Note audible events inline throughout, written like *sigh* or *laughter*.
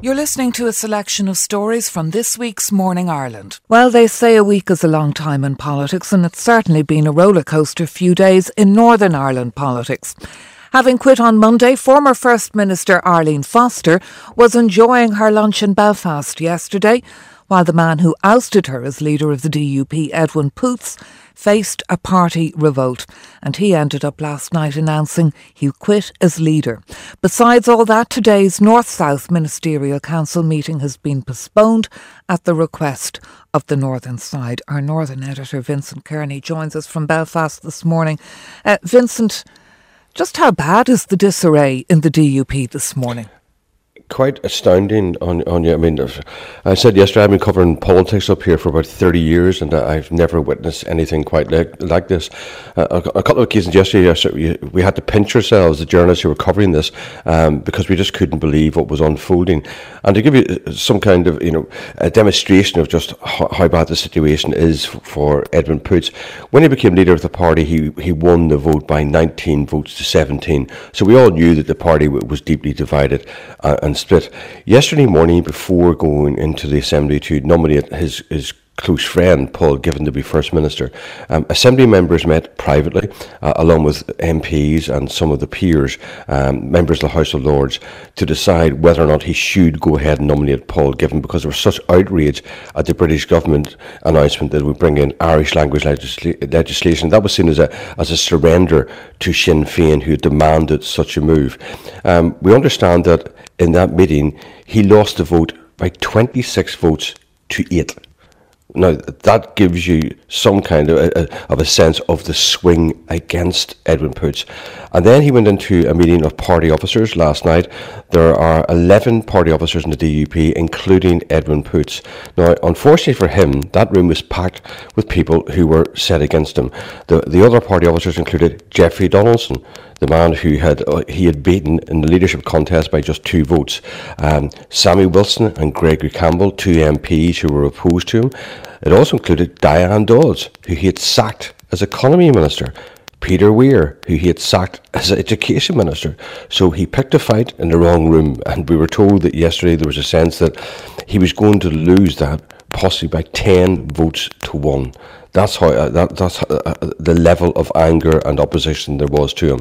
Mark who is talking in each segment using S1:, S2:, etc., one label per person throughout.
S1: You're listening to a selection of stories from this week's Morning Ireland. Well, they say a week is a long time in politics, and it's certainly been a rollercoaster few days in Northern Ireland politics. Having quit on Monday, former First Minister Arlene Foster was enjoying her lunch in Belfast yesterday, while the man who ousted her as leader of the DUP, Edwin Poots, faced a party revolt, and he ended up last night announcing he'll quit as leader. Besides all that, today's North South Ministerial Council meeting has been postponed at the request of the Northern side. Our Northern editor, Vincent Kearney, joins us from Belfast this morning. Uh, Vincent, just how bad is the disarray in the DUP this morning?
S2: Quite astounding on, on you. I mean, I said yesterday I've been covering politics up here for about 30 years and I've never witnessed anything quite like, like this. Uh, a, a, couple of occasions yesterday, we had to pinch ourselves, the journalists who were covering this, um, because we just couldn't believe what was unfolding. And to give you uh, some kind of, you know, a demonstration of just how, how bad the situation is for Edwin Poots, when he became leader of the party, he, he won the vote by 19 votes to 17. So we all knew that the party was deeply divided uh, and split. Yesterday morning, before going into the assembly to nominate his, his close friend, Paul Givan, to be First Minister. Um, Assembly members met privately, uh, along with MPs and some of the peers, um, members of the House of Lords, to decide whether or not he should go ahead and nominate Paul Givan because there was such outrage at the British government announcement that we bring in Irish language legisla- legislation. That was seen as a, as a surrender to Sinn Féin, who demanded such a move. Um, we understand that in that meeting, he lost the vote by 26 votes to 8. Now that gives you some kind of a, of a sense of the swing against Edwin Poots, and then he went into a meeting of party officers last night. There are eleven party officers in the DUP, including Edwin Poots. Now, unfortunately for him, that room was packed with people who were set against him. The the other party officers included Jeffrey Donaldson, the man who had uh, he had beaten in the leadership contest by just two votes. Um, Sammy Wilson and Gregory Campbell, two MPs who were opposed to him. It also included Diane Dodds, who he had sacked as economy minister. Peter Weir, who he had sacked as education minister. So he picked a fight in the wrong room, and we were told that yesterday there was a sense that he was going to lose that possibly by 10 votes to 1. That's how uh, that, that's uh, uh, the level of anger and opposition there was to him.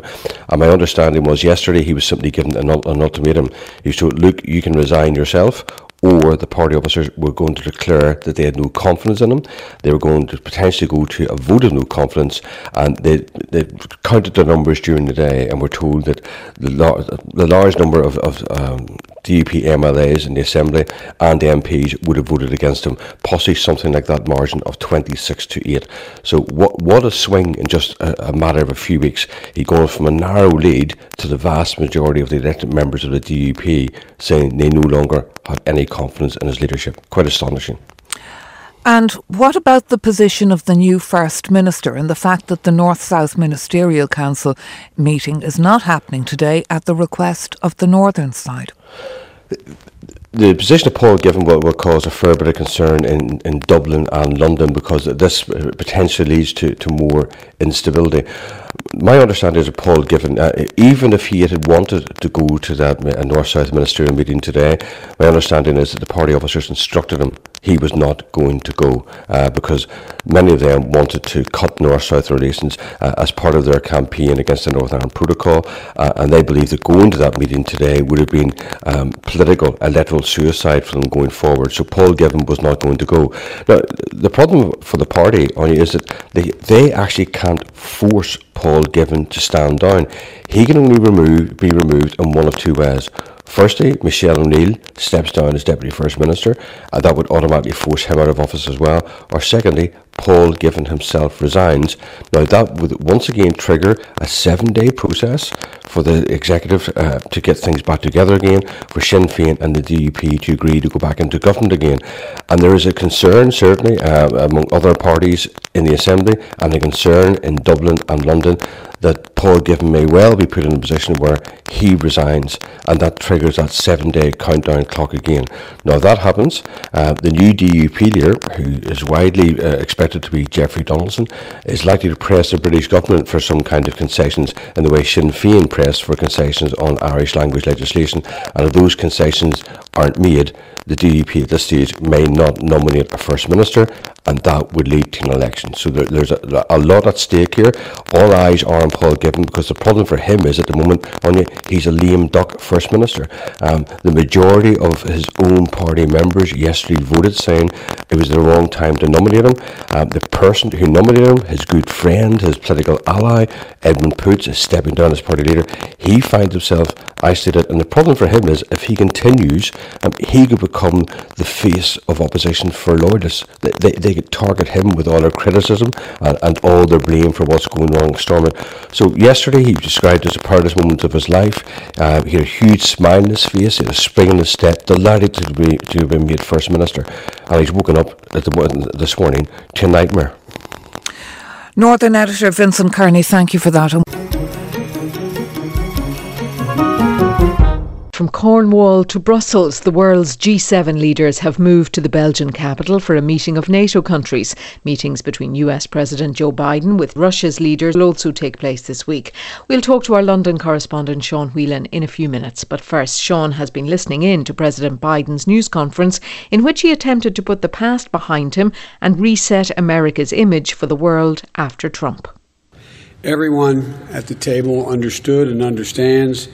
S2: And my understanding was yesterday he was simply given an, an ultimatum. He said, "Look, you can resign yourself, or the party officers were going to declare that they had no confidence in him. They were going to potentially go to a vote of no confidence, and they, they counted the numbers during the day and were told that the, the large number of, of um, DUP MLAs in the Assembly and the MPs would have voted against him, possibly something like that margin of 26 to 8. So, what, what a swing in just a, a matter of a few weeks. He gone from a narrow lead to the vast majority of the elected members of the DUP saying they no longer have any confidence in his leadership. Quite astonishing.
S1: And what about the position of the new First Minister and the fact that the North South Ministerial Council meeting is not happening today at the request of the Northern side?
S2: the position of Paul Givan will, will cause a fair bit of concern in, in Dublin and London because this potentially leads to, to more instability. My understanding is that Paul Givan, uh, even if he had wanted to go to that uh, North South ministerial meeting today, my understanding is that the party officers instructed him he was not going to go uh, because many of them wanted to cut North South relations uh, as part of their campaign against the Northern Ireland Protocol, uh, and they believe that going to that meeting today would have been um, political, electoral suicide for them going forward. So Paul Givan was not going to go. Now, the problem for the party is that they, they actually can't force Paul Givan to stand down. He can only remove, be removed in one of two ways. Firstly, Michelle O'Neill steps down as Deputy First Minister, and that would automatically force him out of office as well. Or secondly, Paul Givan himself resigns. Now, that would once again trigger a seven day process for the executive uh, to get things back together again, for Sinn Féin and the DUP to agree to go back into government again. And there is a concern, certainly, uh, among other parties in the Assembly, and a concern in Dublin and London that Paul Givan may well be put in a position where he resigns and that triggers that seven day countdown clock again. Now, that happens, uh, the new DUP leader, who is widely uh, expected to be Jeffrey Donaldson, is likely to press the British government for some kind of concessions in the way Sinn Féin pressed for concessions on Irish language legislation. And if those concessions aren't made, the DUP at this stage may not nominate a First Minister, and that would lead to an election. So there, there's a, a, lot at stake here. All eyes are on Paul Givan because the problem for him is at the moment, only he's a lame duck First Minister. Um, the majority of his own party members yesterday voted saying it was the wrong time to nominate him. Um, the person who nominated him, his good friend, his political ally, Edwin Poots, is stepping down as party leader. He finds himself isolated, and the problem for him is if he continues, um, he could become the face of opposition for loyalists. They, they, they could target him with all their criticism and, and all their blame for what's going wrong with Stormont. So yesterday he described as the proudest moment of his life. Uh, he had a huge smile on his face, he had a spring in his step, delighted to be to have been made first minister, and he's woken up at the, this morning to a nightmare.
S1: Northern editor Vincent Kearney, thank you for that.
S3: From Cornwall to Brussels, the world's G7 leaders have moved to the Belgian capital for a meeting of NATO countries. Meetings between US President Joe Biden with Russia's leaders will also take place this week. We'll talk to our London correspondent Sean Whelan in a few minutes. But first, Sean has been listening in to President Biden's news conference in which he attempted to put the past behind him and reset America's image for the world after Trump.
S4: Everyone at the table understood and understands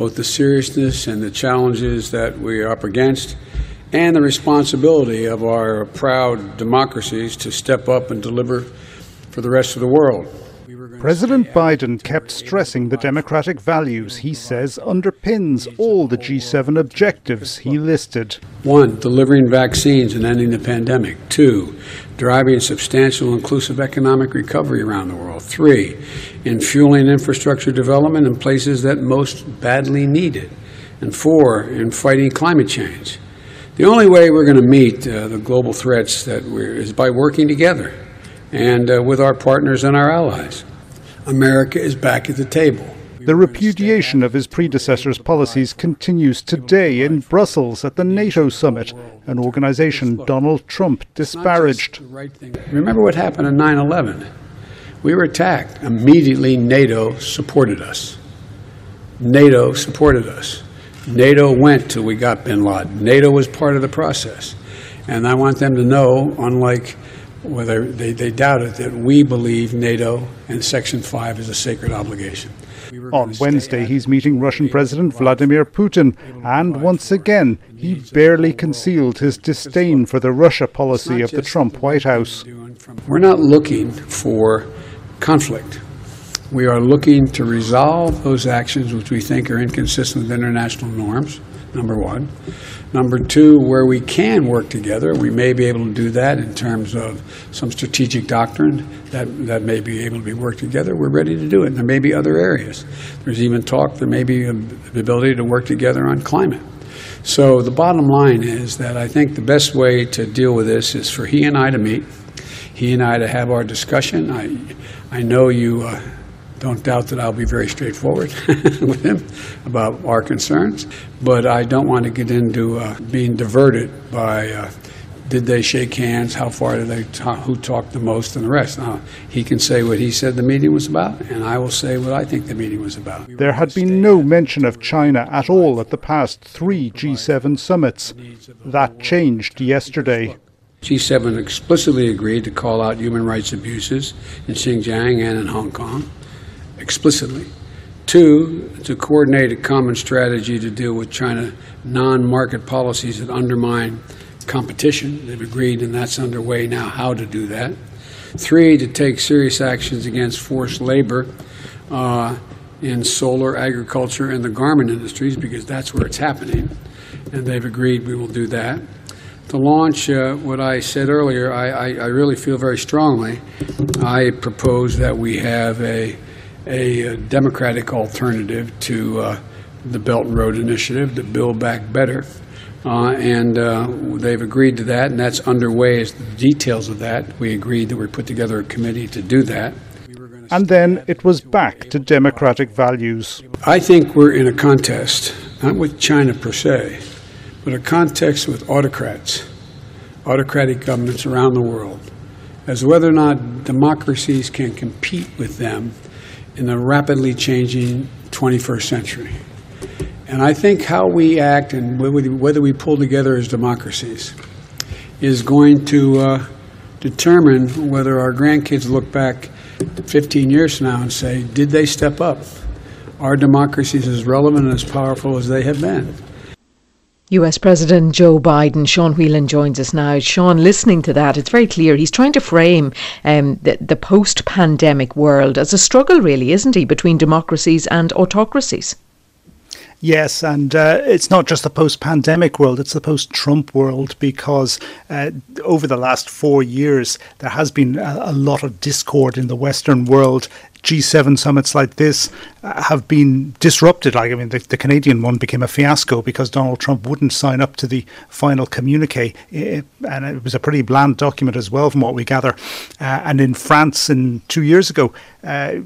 S4: both the seriousness and the challenges that we are up against, and the responsibility of our proud democracies to step up and deliver for the rest of the world.
S5: President Biden kept stressing the democratic values he says underpins all the G7 objectives he listed.
S4: One, delivering vaccines and ending the pandemic. Two, driving substantial inclusive economic recovery around the world. Three, in fueling infrastructure development in places that most badly need it. And four, in fighting climate change. The only way we're going to meet uh, the global threats is by working together and uh, with our partners and our allies. America is back at the table.
S5: The repudiation of his predecessor's policies continues today in Brussels at the NATO summit, an organization Donald Trump disparaged.
S4: Remember what happened on 9 11? We were attacked. Immediately, NATO supported us. NATO supported us. NATO went till we got bin Laden. NATO was part of the process. And I want them to know, unlike whether they, they it, that we believe NATO and Section 5 is a sacred obligation.
S5: On Wednesday, he's meeting Russian President Vladimir Putin, and once again, he barely concealed his disdain for the Russia policy of the Trump White House.
S4: We're not looking for conflict. We are looking to resolve those actions which we think are inconsistent with international norms, number one. Number two, where we can work together, we may be able to do that in terms of some strategic doctrine that, that may be able to be worked together. We're ready to do it. There may be other areas. There's even talk there may be the ability to work together on climate. So the bottom line is that I think the best way to deal with this is for he and I to meet, he and I to have our discussion. I, I know you. Uh, don't doubt that I'll be very straightforward *laughs* with him about our concerns, but I don't want to get into uh, being diverted by uh, did they shake hands, how far did they talk, who talked the most, and the rest. Now, he can say what he said the meeting was about, and I will say what I think the meeting was about.
S5: There had been no mention of China at all at the past three G7 summits. That changed yesterday.
S4: G7 explicitly agreed to call out human rights abuses in Xinjiang and in Hong Kong explicitly. Two, to coordinate a common strategy to deal with China non market policies that undermine competition. They've agreed, and that's underway now, how to do that. Three, to take serious actions against forced labor uh, in solar, agriculture, and the garment industries, because that's where it's happening. And they've agreed we will do that. To launch uh, what I said earlier, I, I, I really feel very strongly. I propose that we have a a democratic alternative to uh, the Belt and Road Initiative, the Build Back Better. Uh, and uh, they've agreed to that, and that's underway as the details of that. We agreed that we put together a committee to do that.
S5: and then it was back to democratic values.
S4: I think we're in a contest, not with China per se, but a contest with autocrats, autocratic governments around the world, as whether or not democracies can compete with them in the rapidly changing 21st century. And I think how we act and whether we pull together as democracies is going to uh, determine whether our grandkids look back 15 years from now and say, did they step up? Are democracies as relevant and as powerful as they have been?
S3: US President Joe Biden, Sean Whelan joins us now. Sean, listening to that, it's very clear he's trying to frame um, the, the post pandemic world as a struggle, really, isn't he, between democracies and autocracies?
S5: Yes, and uh, it's not just the post pandemic world, it's the post Trump world because uh, over the last four years, there has been a, a, lot of discord in the Western world G7 summits like this uh, have been disrupted. Like, I mean, the, the, Canadian one became a fiasco because Donald Trump wouldn't sign up to the final communique, it, and it was a pretty bland document as well, from what we gather. Uh, and in France, in two years ago, uh,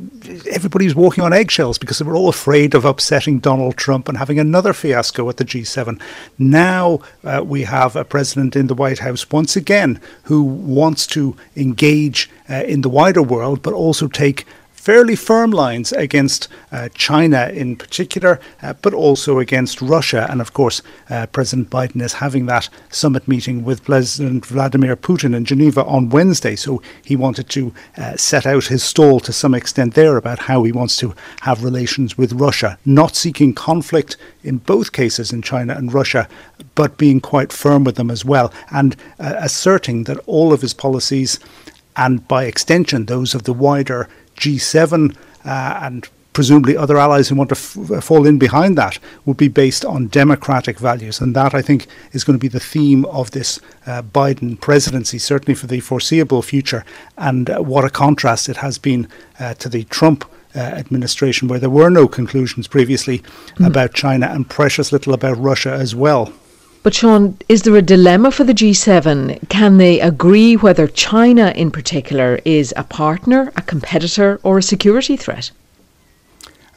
S5: everybody was walking on eggshells because they were all afraid of upsetting Donald Trump and having another fiasco at the G7. Now uh, we have a president in the White House once again who wants to engage uh, in the wider world, but also take fairly firm lines against uh, China in particular, uh, but also against Russia. And of course, uh, President Biden is having that summit meeting with President Vladimir Putin in Geneva on Wednesday. So he wanted to uh, set out his stall to some extent there about how he wants to have relations with Russia, not seeking conflict in both cases in China and Russia, but being quite firm with them as well, and uh, asserting that all of his policies and by extension those of the wider G7 uh, and presumably other allies who want to f- fall in behind that would be based on democratic values. And that, I think, is going to be the theme of this uh, Biden presidency, certainly for the foreseeable future. And uh, what a contrast it has been uh, to the Trump. Uh, administration, where there were no conclusions previously mm. about China and precious little about Russia as well.
S3: But Sean, is there a dilemma for the G7? Can they agree whether China in particular is a partner, a competitor, or a security threat?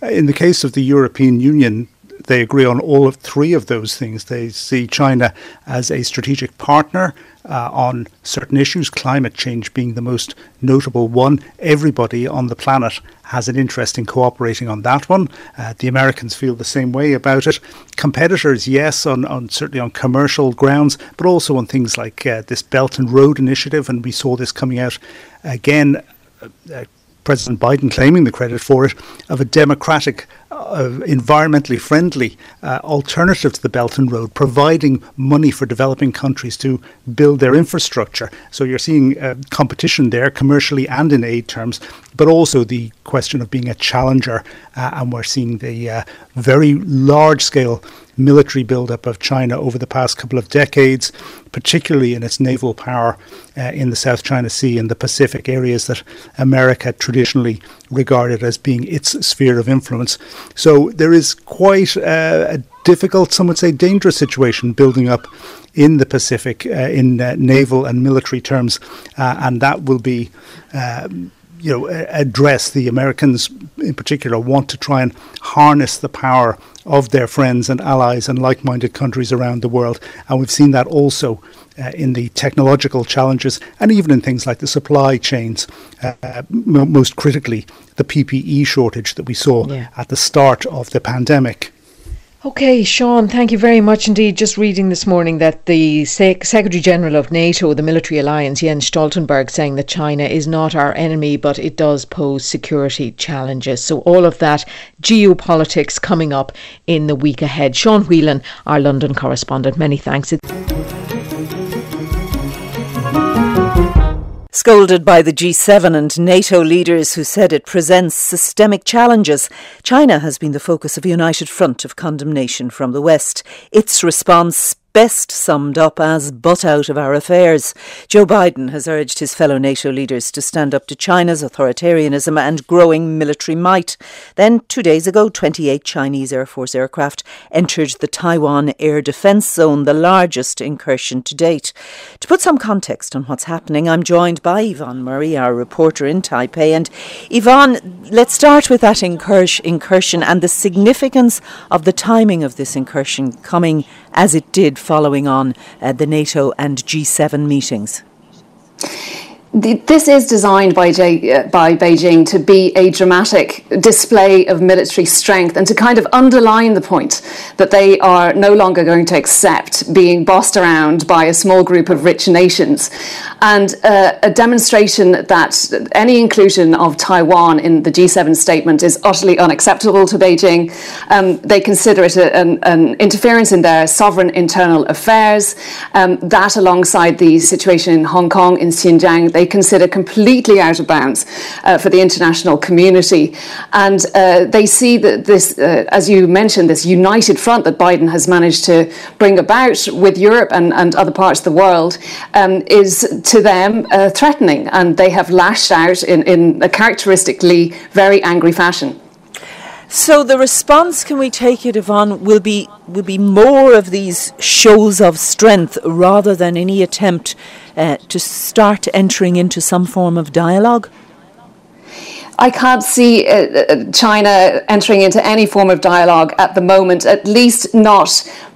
S5: In the case of the European Union, they agree on all of three of those things. They see China as a strategic partner uh, on certain issues, climate change being the most notable one. Everybody on the planet has an interest in cooperating on that one. Uh, the Americans feel the same way about it. Competitors, yes, on, on certainly on commercial grounds, but also on things like uh, this Belt and Road Initiative, and we saw this coming out again. Uh, President Biden claiming the credit for it, of a democratic, uh, environmentally friendly uh, alternative to the Belt and Road, providing money for developing countries to build their infrastructure. So you're seeing uh, competition there, commercially and in aid terms, but also the question of being a challenger. Uh, and we're seeing the uh, very large scale military buildup of China over the past couple of decades, particularly in its naval power uh, in the South China Sea and the Pacific areas that America traditionally regarded as being its sphere of influence. So there is quite uh, a difficult, some would say dangerous situation building up in the Pacific uh, in uh, naval and military terms, uh, and that will be um, you know, address the Americans in particular want to try and harness the power of their friends and allies and like-minded countries around the world, and we've seen that also uh, in the technological challenges and even in things like the supply chains. Uh, m- most critically, the PPE shortage that we saw yeah. at the start of the pandemic.
S3: Okay, Sean, thank you very much indeed. Just reading this morning that the Sec- Secretary General of NATO, the military alliance, Jens Stoltenberg, saying that China is not our enemy, but it does pose security challenges. So, all of that geopolitics coming up in the week ahead. Sean Whelan, our London correspondent, many thanks.
S1: Scolded by the G7 and NATO leaders who said it presents systemic challenges, China has been the focus of a united front of condemnation from the West. Its response
S6: best summed up as butt out of our affairs. Joe Biden has urged his fellow NATO leaders to stand up to China's authoritarianism and growing military might. Then, two days ago, 28 Chinese Air Force aircraft entered the Taiwan air defense zone, the largest incursion to date. To put some context on what's happening, I'm joined by Yvonne Murray, our reporter in Taipei. And Yvonne, let's start with that incursion and the significance of the timing of this incursion coming as it did following on uh, the NATO and G7 meetings?
S7: This is designed by, J, uh, by Beijing to be a dramatic display of military strength and to kind of underline the point that they are no longer going to accept being bossed around by a small group of rich nations. And uh, a demonstration that any inclusion of Taiwan in the G7 statement is utterly unacceptable to Beijing. Um, they consider it a, an, an, interference in their sovereign internal affairs. Um, that, alongside the situation in Hong Kong, in Xinjiang, they consider completely out of bounds uh, for the international community. And uh, they see that this, uh, as you mentioned, this united front that Biden has managed to bring about with Europe and, and other parts of the world um, is to them uh, threatening. And they have lashed out in, in a characteristically very angry fashion.
S6: So the response, can we take it, Yvonne, will be will be more of these shows of strength rather than any attempt uh, to start entering into some form of dialogue.
S7: I can't see uh, uh China entering into any form of dialogue at the moment, at least not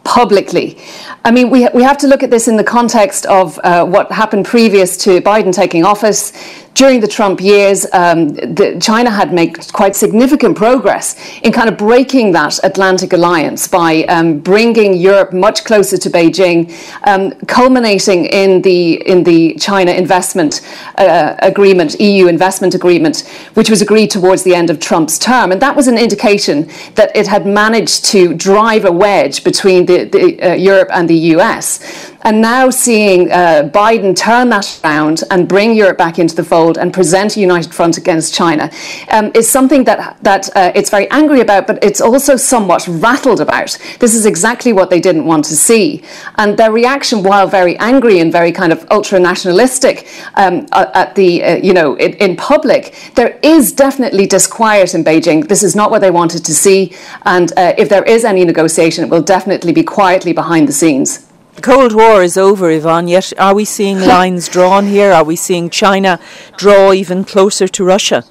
S7: publicly. I mean, we, we have to look at this in the context of uh, what happened previous to Biden taking office during the Trump years, um, the, China had made quite significant progress in kind of breaking that Atlantic alliance by um, bringing Europe much closer to Beijing, um, culminating in the in the China investment uh, agreement, EU investment agreement, which was agreed towards the end of Trump's term, and that was an indication that it had managed to drive a wedge between the, the uh, Europe and the US. And now seeing uh, Biden turn that around and bring Europe back into the fold and present a united front against China um, is something that that uh, it's very angry about, but it's also somewhat rattled about. This is exactly what they didn't want to see, and their reaction, while very angry and very kind of ultra nationalistic um, at the uh, you know in, in public, there is definitely disquiet in Beijing. This is not what they wanted to see, and uh, if there is any negotiation, it will definitely be quietly behind the scenes.
S6: The Cold War is over, Yvonne, yet are we seeing *laughs* lines drawn here? Are we seeing China draw even closer to Russia?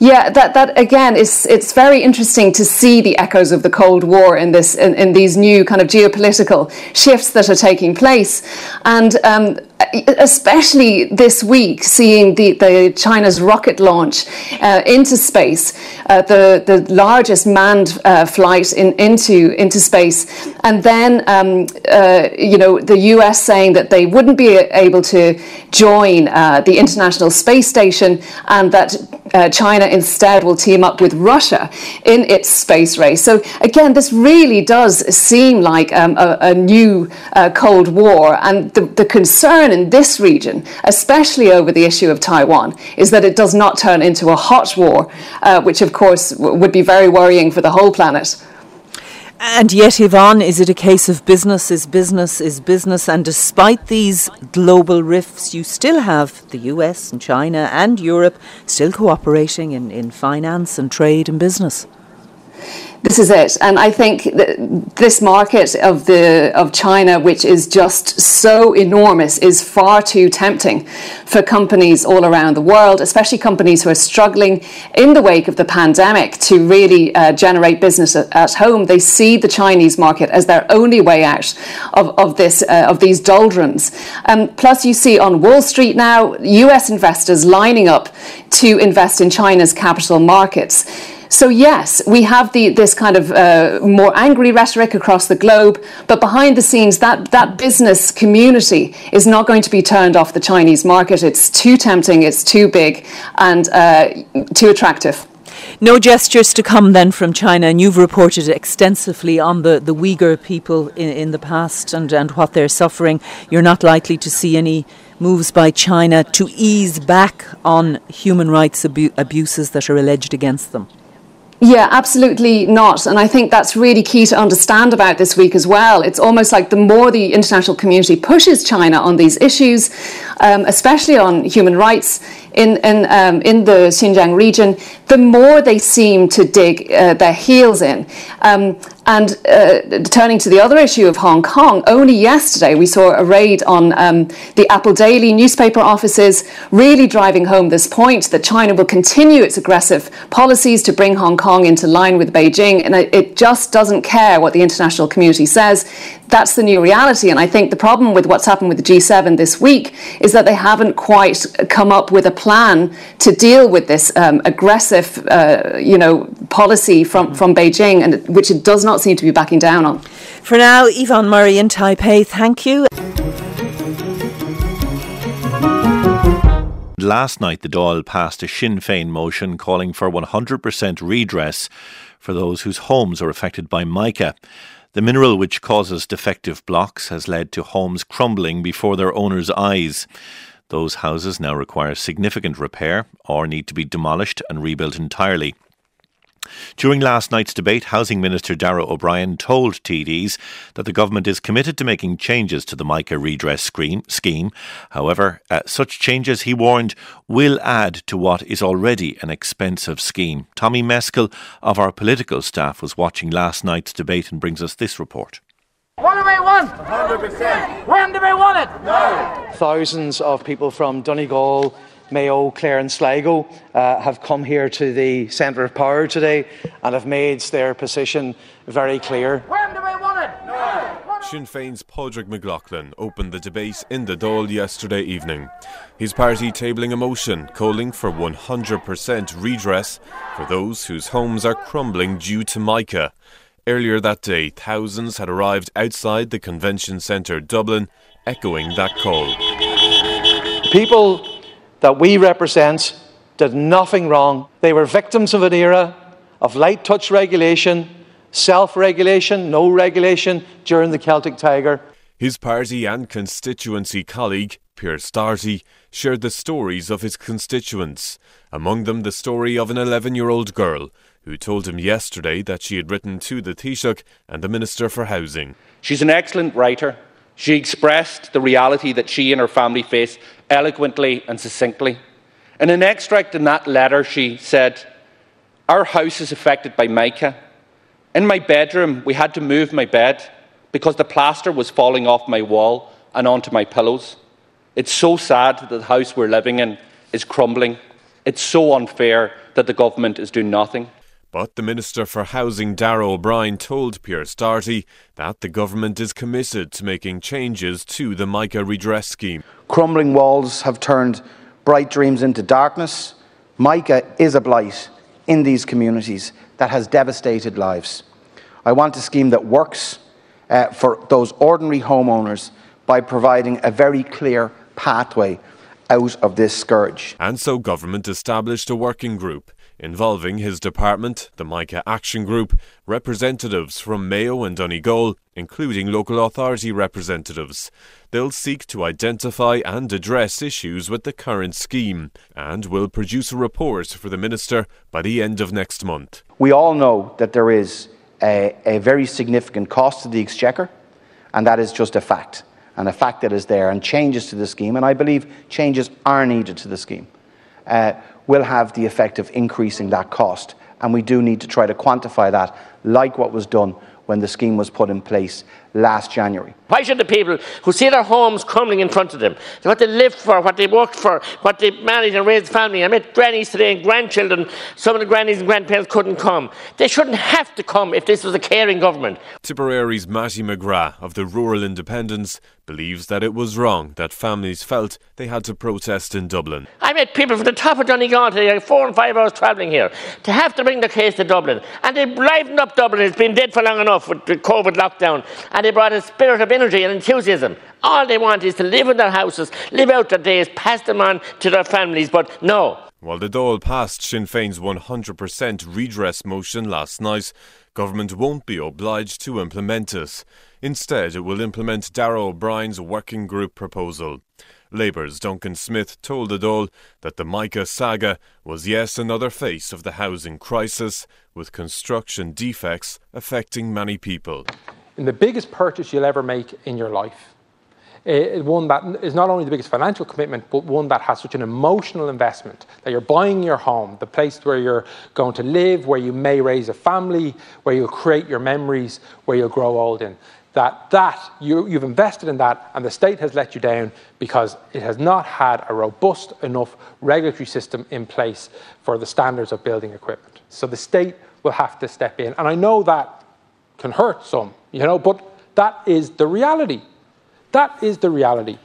S7: Yeah, that, that again is it's very interesting to see the echoes of the Cold War in this in, in these new kind of geopolitical shifts that are taking place, and um, especially this week, seeing the, the China's rocket launch uh, into space, uh, the the largest manned uh, flight in, into into space, and then um, uh, you know the U.S. saying that they wouldn't be able to join uh, the International Space Station, and that uh, China instead will team up with Russia in its space race. So again, this really does seem like um, a, a, new Cold War, and the, the concern in this region, especially over the issue of Taiwan, is that it does not turn into a hot war, uh, which of course w- would be very worrying for the whole planet.
S6: And yet, Yvonne, is it a case of business is business is business? And despite these global rifts, you still have the US and China and Europe still cooperating in, in finance and trade and business.
S7: This is it, and I think this market of the of China, which is just so enormous, is far too tempting for companies all around the world, especially companies who are struggling in the wake of the pandemic to really uh, generate business at, at, home. They see the Chinese market as their only way out of of this uh, of these doldrums. Um, plus, you see on Wall Street now, U.S. investors lining up to invest in China's capital markets. So, yes, we have the, this kind of uh, more angry rhetoric across the globe, but behind the scenes, that, that business community is not going to be turned off the Chinese market. It's too tempting, it's too big, and uh, too attractive.
S6: No gestures to come then from China, and you've reported extensively on the, the Uyghur people in, in the past and, and what they're suffering. You're not likely to see any moves by China to ease back on human rights abu- abuses that are alleged against them.
S7: Yeah, absolutely not. And I think that's really key to understand about this week as well. It's almost like the more the international community pushes China on these issues, um, especially on human rights in, in, um, in the Xinjiang region, the more they seem to dig uh, their heels in. Um, and uh, turning to the other issue of Hong Kong, only yesterday we saw a raid on um, the Apple Daily newspaper offices, really driving home this point that China will continue its aggressive policies to bring Hong Kong into line with Beijing. And it just doesn't care what the international community says. That's the new reality. And I think the problem with what's happened with the G7 this week is that they haven't quite come up with a plan to deal with this um, aggressive, uh, you know, policy from, from Beijing, and which it does not not seem to be backing down on.
S6: For now, Yvonne Murray in Taipei, thank you.
S8: Last night, the Dáil passed a Sinn Féin motion calling for 100% redress for those whose homes are affected by mica. The mineral which causes defective blocks has led to homes crumbling before their owners' eyes. Those houses now require significant repair or need to be demolished and rebuilt entirely. During last night's debate, Housing Minister Darragh O'Brien told TDs that the government is committed to making changes to the MICA redress scheme. However, uh, such changes, he warned, will add to what is already an expensive scheme. Tommy Meskill of our political staff was watching last night's debate and brings us this report.
S9: What do we want? 100%. When do we want it?
S10: No. Thousands of people from Donegal, Mayo, Clare, and Sligo uh, have come here to the Centre of Power today and have made their position very clear.
S9: When do we want it? No.
S11: Sinn Féin's Pádraig Mac Lochlainn opened the debate in the Dáil yesterday evening. His party tabling a motion calling for 100% redress for those whose homes are crumbling due to mica. Earlier that day, thousands had arrived outside the convention centre Dublin, echoing that call.
S10: People that we represent did nothing wrong. They were victims of an era of light touch regulation, self regulation, no regulation during the Celtic Tiger.
S11: His party and constituency colleague, Pearse Doherty, shared the stories of his constituents, among them the story of an 11 year old girl who told him yesterday that she had written to the Taoiseach and the Minister for Housing.
S12: She's an excellent writer. She expressed the reality that she and her family face eloquently and succinctly. In an extract in that letter, she said, Our house is affected by mica. In my bedroom, we had to move my bed because the plaster was falling off my wall and onto my pillows. It's so sad that the house we're living in is crumbling. It's so unfair that the government is doing nothing.
S11: But the Minister for Housing, Darragh O'Brien, told Pearse Doherty that the government is committed to making changes to the MICA redress scheme.
S13: Crumbling walls have turned bright dreams into darkness. MICA is a blight in these communities that has devastated lives. I want a scheme that works uh, for those ordinary homeowners by providing a very clear pathway out of this scourge.
S11: And so government established a working group involving his department, the MICA Action Group, representatives from Mayo and Donegal, including local authority representatives. They'll seek to identify and address issues with the current scheme and will produce a report for the Minister by the end of next month.
S13: We all know that there is a, a very significant cost to the Exchequer, and that is just a fact, and a fact that is there, and changes to the scheme, and I believe changes are needed to the scheme. Uh, will have the effect of increasing that cost. And we do need to try to quantify that, like what was done when the scheme was put in place last January.
S14: Why should the people who see their homes crumbling in front of them, what they lived for, what they worked for, what they married and raised family, I met grannies today and grandchildren, some of the grannies and grandparents couldn't come. They shouldn't have to come if this was a caring government.
S11: Tipperary's Mattie McGrath of the Rural Independents believes that it was wrong that families felt they had to protest in Dublin.
S14: I met people from the top of Donegal today, four and five hours travelling here, to have to bring the case to Dublin. And they livened up Dublin. It's been dead for long enough with the COVID lockdown. And they brought a spirit of energy and enthusiasm. All they want is to live in their houses, live out their days, pass them on to their families. But no.
S11: While the Dáil passed Sinn Féin's 100% redress motion last night, government won't be obliged to implement it. Instead, it will implement Darragh O'Brien's working group proposal. Labour's Duncan Smith told the Dáil that the Mica saga was yes another face of the housing crisis, with construction defects affecting many people.
S15: In the biggest purchase you'll ever make in your life, uh, one that is not only the biggest financial commitment, but one that has such an emotional investment that you're buying your home, the place where you're going to live, where you may raise a family, where you'll create your memories, where you'll grow old in. That that you, you've invested in that, and the state has let you down because it has not had a robust enough regulatory system in place for the standards of building equipment. So the state will have to step in, and I know that can hurt some, you know, but that is the reality. That is the reality.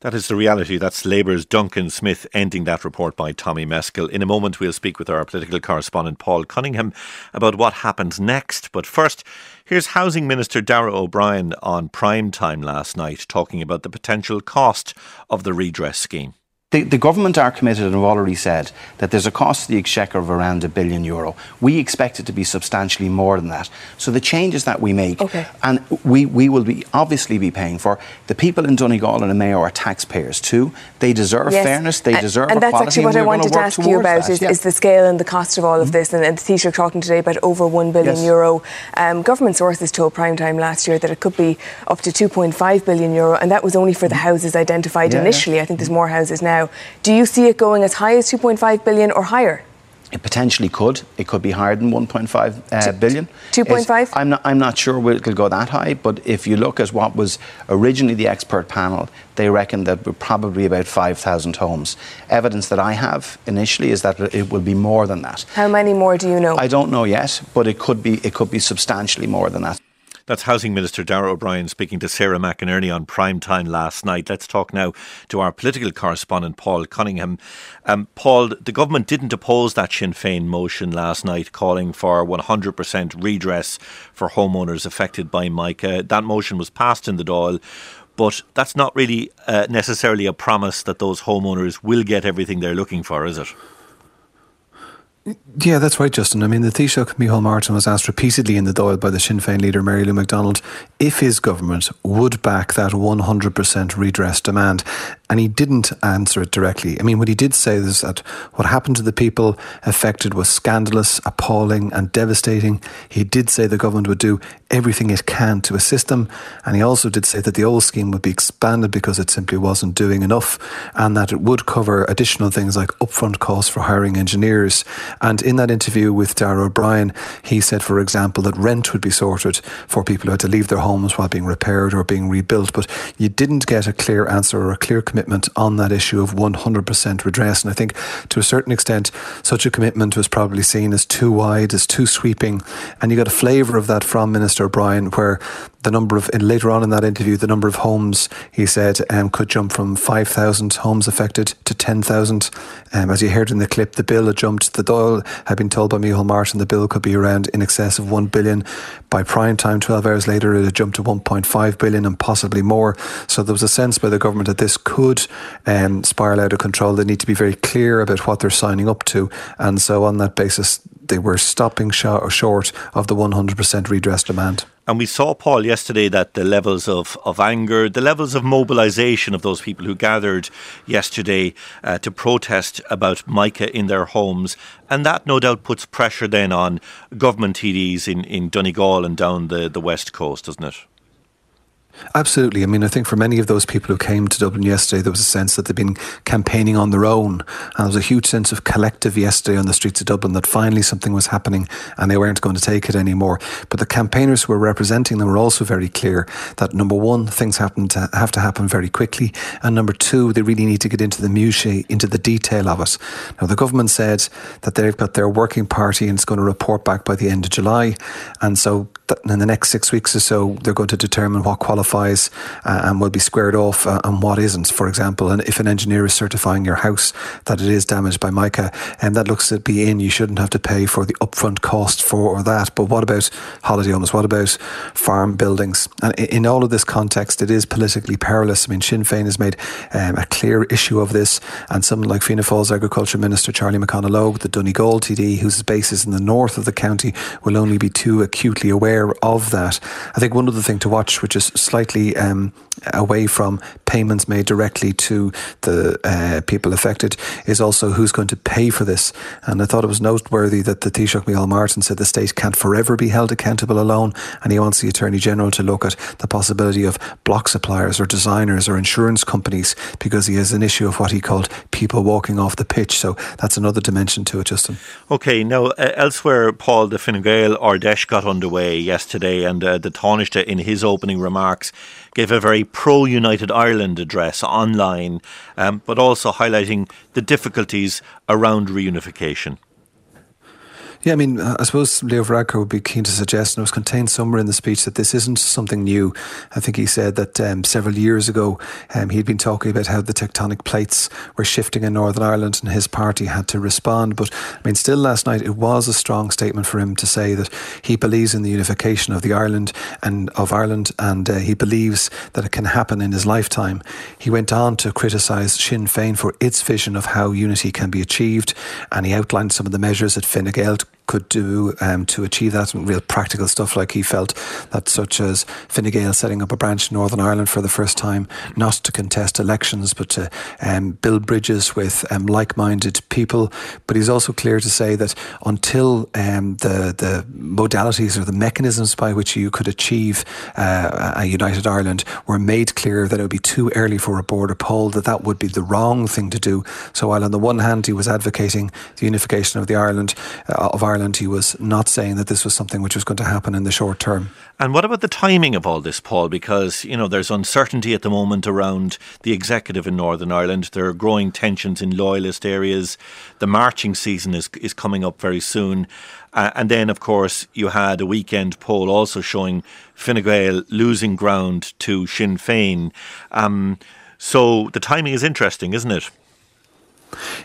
S8: That is the reality. That's Labour's Duncan Smith ending that report by Tommy Meskill. In a moment, we'll speak with our political correspondent Paul Cunningham about what happens next. But first, here's Housing Minister Darragh O'Brien on prime time last night talking about the potential cost of the redress scheme.
S13: The, the, government are committed and have already said that there's a cost to the exchequer of around a billion euro. We expect it to be substantially more than that. So the changes that we make, okay. and we, we will be obviously be paying for. The people in Donegal and Mayo are taxpayers too. They deserve yes. fairness. They deserve
S16: and,
S13: and
S16: that's actually what I wanted to ask you about is,
S13: yeah.
S16: is, the scale and the cost of all of mm-hmm. this. And, and the Taoiseach talking today about over one billion yes. euro. Um, government sources told Prime Time last year that it could be up to 2.5 billion euro, and that was only for the mm-hmm. houses identified yeah, initially. I think there's more houses now. Do you see it going as high as 2.5 billion or higher?
S13: It potentially could. It could be higher than 1.5 uh, billion.
S16: 2.5?
S13: I'm not, I'm not sure it'll go that high, but if you look at what was originally the expert panel, they reckon that we're probably about 5,000 homes. Evidence that I have initially is that it will be more than that.
S16: How many more do you know?
S13: I don't know yet, but it could be, it could be substantially more than that.
S8: That's Housing Minister Darragh O'Brien speaking to Sarah McInerney on prime time last night. Let's talk now to our political correspondent, Paul Cunningham. Um, Paul, the government didn't oppose that Sinn Féin motion last night calling for 100% redress for homeowners affected by Mica. That motion was passed in the Dáil but that's not really uh, necessarily a promise that those homeowners will get everything they're looking for, is it?
S17: Yeah, that's right, Justin. I mean, the Taoiseach Micheál Martin was asked repeatedly in the Dáil by the Sinn Féin leader Mary Lou McDonald if his government would back that 100% redress demand and he didn't answer it directly. I mean, what he did say is that what happened to the people affected was scandalous, appalling, and devastating. He did say the government would do everything it can to assist them, and he also did say that the old scheme would be expanded because it simply wasn't doing enough, and that it would cover additional things like upfront costs for hiring engineers. And in that interview with Darragh O'Brien, he said, for example, that rent would be sorted for people who had to leave their homes while being repaired or being rebuilt, but you didn't get a clear answer or a clear commitment commitment on that issue of 100% redress. And I think to a certain extent, such a commitment was probably seen as too wide, as too sweeping. And you got a flavour of that from Minister O'Brien, where the number of, later on in that interview, the number of homes, he said, um, could jump from 5,000 homes affected to 10,000. Um, as you heard in the clip, the bill had jumped, the Dáil had been told by Micheál Martin the bill could be around in excess of 1 billion. By prime time, 12 hours later, it had jumped to 1.5 billion and possibly more. So there was a sense by the government that this could um, spiral out of control. They need to be very clear about what they're signing up to. And so, on that basis, they were stopping short of the 100% redress demand.
S8: And we saw, Paul, yesterday that the levels of, of anger, the levels of mobilisation of those people who gathered yesterday uh, to protest about mica in their homes, and that no doubt puts pressure then on government TDs in, in Donegal and down the, the west coast, doesn't it?
S17: Absolutely. I mean, I think for many of those people who came to Dublin yesterday, there was a sense that they'd been campaigning on their own. And there was a huge sense of collective yesterday on the streets of Dublin that finally something was happening and they weren't going to take it anymore. But the campaigners who were representing them were also very clear that number one, things happen to have to happen very quickly. And number two, they really need to get into the minutiae, into the detail of it. Now, the government said that they've got their working party and it's going to report back by the end of July. And so in the next six weeks or so, they're going to determine what qualifies uh, and will be squared off uh, and what isn't. For example, and if an engineer is certifying your house that it is damaged by mica, and that looks to be in, you shouldn't have to pay for the upfront cost for or that. But what about holiday homes? What about farm buildings? And in all of this context, it is politically perilous. I mean, Sinn Féin has made um, a clear issue of this, and someone like Fianna Fáil's Agriculture Minister Charlie McConalogue, the Donegal TD, whose base is in the north of the county, will only be too acutely aware aware of that. I think one other thing to watch, which is slightly um, away from payments made directly to the uh, people affected, is also who's going to pay for this. And I thought it was noteworthy that the Taoiseach Micheál Martin said the state can't forever be held accountable alone, and he wants the Attorney General to look at the possibility of block suppliers or designers or insurance companies because he has an issue of what he called people walking off the pitch. So that's another dimension to it, Justin.
S8: Okay, now uh, elsewhere, Paul, de Fine Gael Ard Fheis got underway yesterday, and uh, the Taoiseach, in his opening remarks, gave a very pro United Ireland address online, um, but also highlighting the difficulties around reunification.
S17: Yeah, I mean, I suppose Leo Varadkar would be keen to suggest, and it was contained somewhere in the speech, that this isn't something new. I think he said that um, several years ago um, he'd been talking about how the tectonic plates were shifting in Northern Ireland and his party had to respond. But I mean, still last night it was a strong statement for him to say that he believes in the unification of the Ireland and of Ireland, and uh, he believes that it can happen in his lifetime. He went on to criticise Sinn Féin for its vision of how unity can be achieved, and he outlined some of the measures that Fine Gael could do um, to achieve that. And real practical stuff like he felt that such as Fine Gael setting up a branch in Northern Ireland for the first time not to contest elections but to um, build bridges with um, like-minded people. But he's also clear to say that until um, the the modalities or the mechanisms by which you could achieve uh, a united Ireland were made clear that it would be too early for a border poll that that would be the wrong thing to do. So while on the one hand he was advocating the unification of the Ireland uh, of Ireland Ireland, he was not saying that this was something which was going to happen in the short term.
S8: And what about the timing of all this, Paul? Because, you know, there's uncertainty at the moment around the executive in Northern Ireland. There are growing tensions in loyalist areas. The marching season is, is coming up very soon. Uh, and then, of course, you had a weekend poll also showing Fine Gael losing ground to Sinn Féin. Um, so the timing is interesting, isn't it?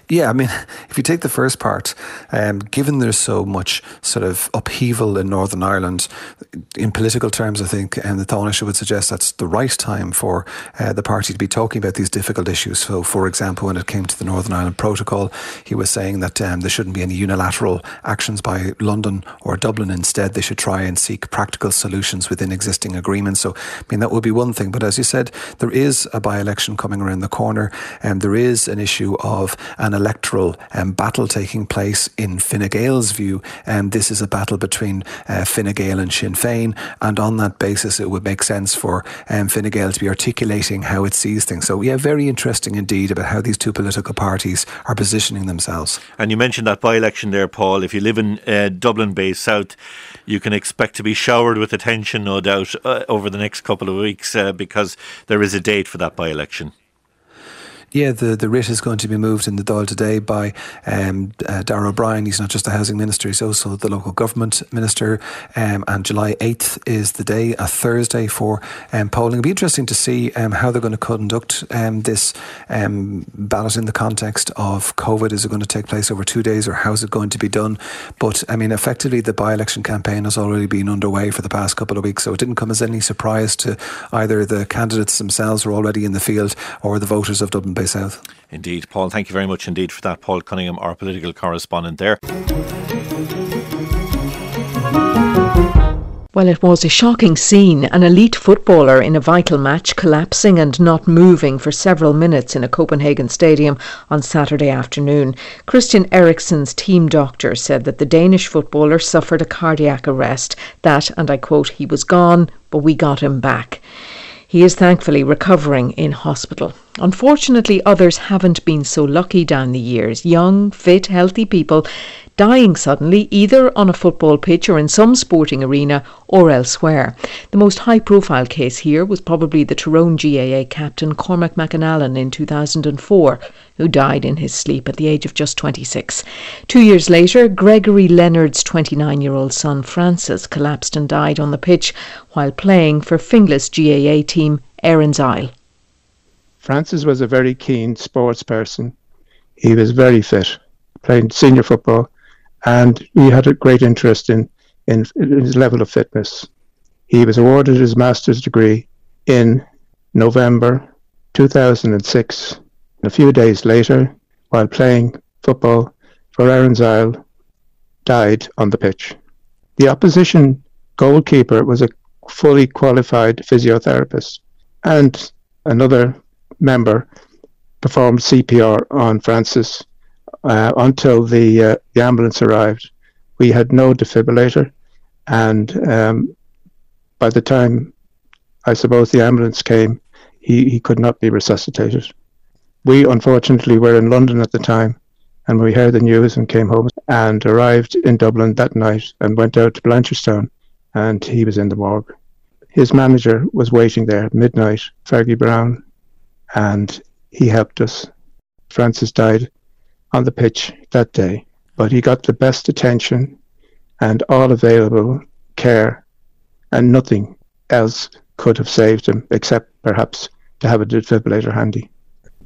S17: Yeah, I mean, *laughs* if you take the first part, um, given there's so much sort of upheaval in Northern Ireland, in political terms, I think, and the Taoiseach would suggest that's the right time for uh, the party to be talking about these difficult issues. So, for example, when it came to the Northern Ireland Protocol, he was saying that um, there shouldn't be any unilateral actions by London or Dublin. Instead, they should try and seek practical solutions within existing agreements. So, I mean, that would be one thing. But as you said, there is a by election coming around the corner, and there is an issue of an electoral um, battle taking place in Fine Gael's view. Um, this is a battle between uh, Fine Gael and Sinn Féin, and on that basis, it would make sense for um, Fine Gael to be articulating how it sees things. So, yeah, very interesting indeed about how these two political parties are positioning themselves.
S8: And you mentioned that by election there, Paul. If you live in uh, Dublin Bay South, you can expect to be showered with attention, no doubt, uh, over the next couple of weeks uh, because there is a date for that by election.
S17: Yeah, the, the writ is going to be moved in the Dáil today by um, uh, O'Brien. He's not just the housing minister, he's also the local government minister. Um, and July 8th is the day, a Thursday, for um, polling. It'll be interesting to see um, how they're going to conduct um, this um, ballot in the context of COVID. Is it going to take place over two days or how is it going to be done? But I mean, effectively, the by election campaign has already been underway for the past couple of weeks. So it didn't come as any surprise to either the candidates themselves who are already in the field or the voters of Dublin South.
S8: Indeed, Paul. Thank you very much indeed for that. Paul Cunningham, our political correspondent there.
S3: Well, it was a shocking scene. An elite footballer in a vital match collapsing and not moving for several minutes in a Copenhagen stadium on Saturday afternoon. Christian Eriksen's team doctor said that the Danish footballer suffered a cardiac arrest, that, and I quote, he was gone, but we got him back. He is thankfully recovering in hospital. Unfortunately, others haven't been so lucky down the years. Young, fit, healthy people dying suddenly either on a football pitch or in some sporting arena or elsewhere. The most high profile case here was probably the Tyrone GAA captain Cormac McAnallen in 2004, who died in his sleep at the age of just 26. Two years later, Gregory Leonard's 29 year old son Francis collapsed and died on the pitch while playing for Finglas GAA team Erin's Isle.
S18: Francis was a very keen sports person. He was very fit, playing senior football, and he had a great interest in, in, in his level of fitness. He was awarded his master's degree in November 2006. And a few days later, while playing football for Erin's Isle, died on the pitch. The opposition goalkeeper was a fully qualified physiotherapist, and another member performed CPR on Francis uh, until the uh, the ambulance arrived. We had no defibrillator, and um, by the time I suppose the ambulance came, he, he could not be resuscitated. We unfortunately were in London at the time, and we heard the news and came home and arrived in Dublin that night and went out to Blanchardstown, and he was in the morgue. His manager was waiting there at midnight, Fergie Brown, and he helped us. Francis died on the pitch that day, but he got the best attention and all available care, and nothing else could have saved him except perhaps to have a defibrillator handy.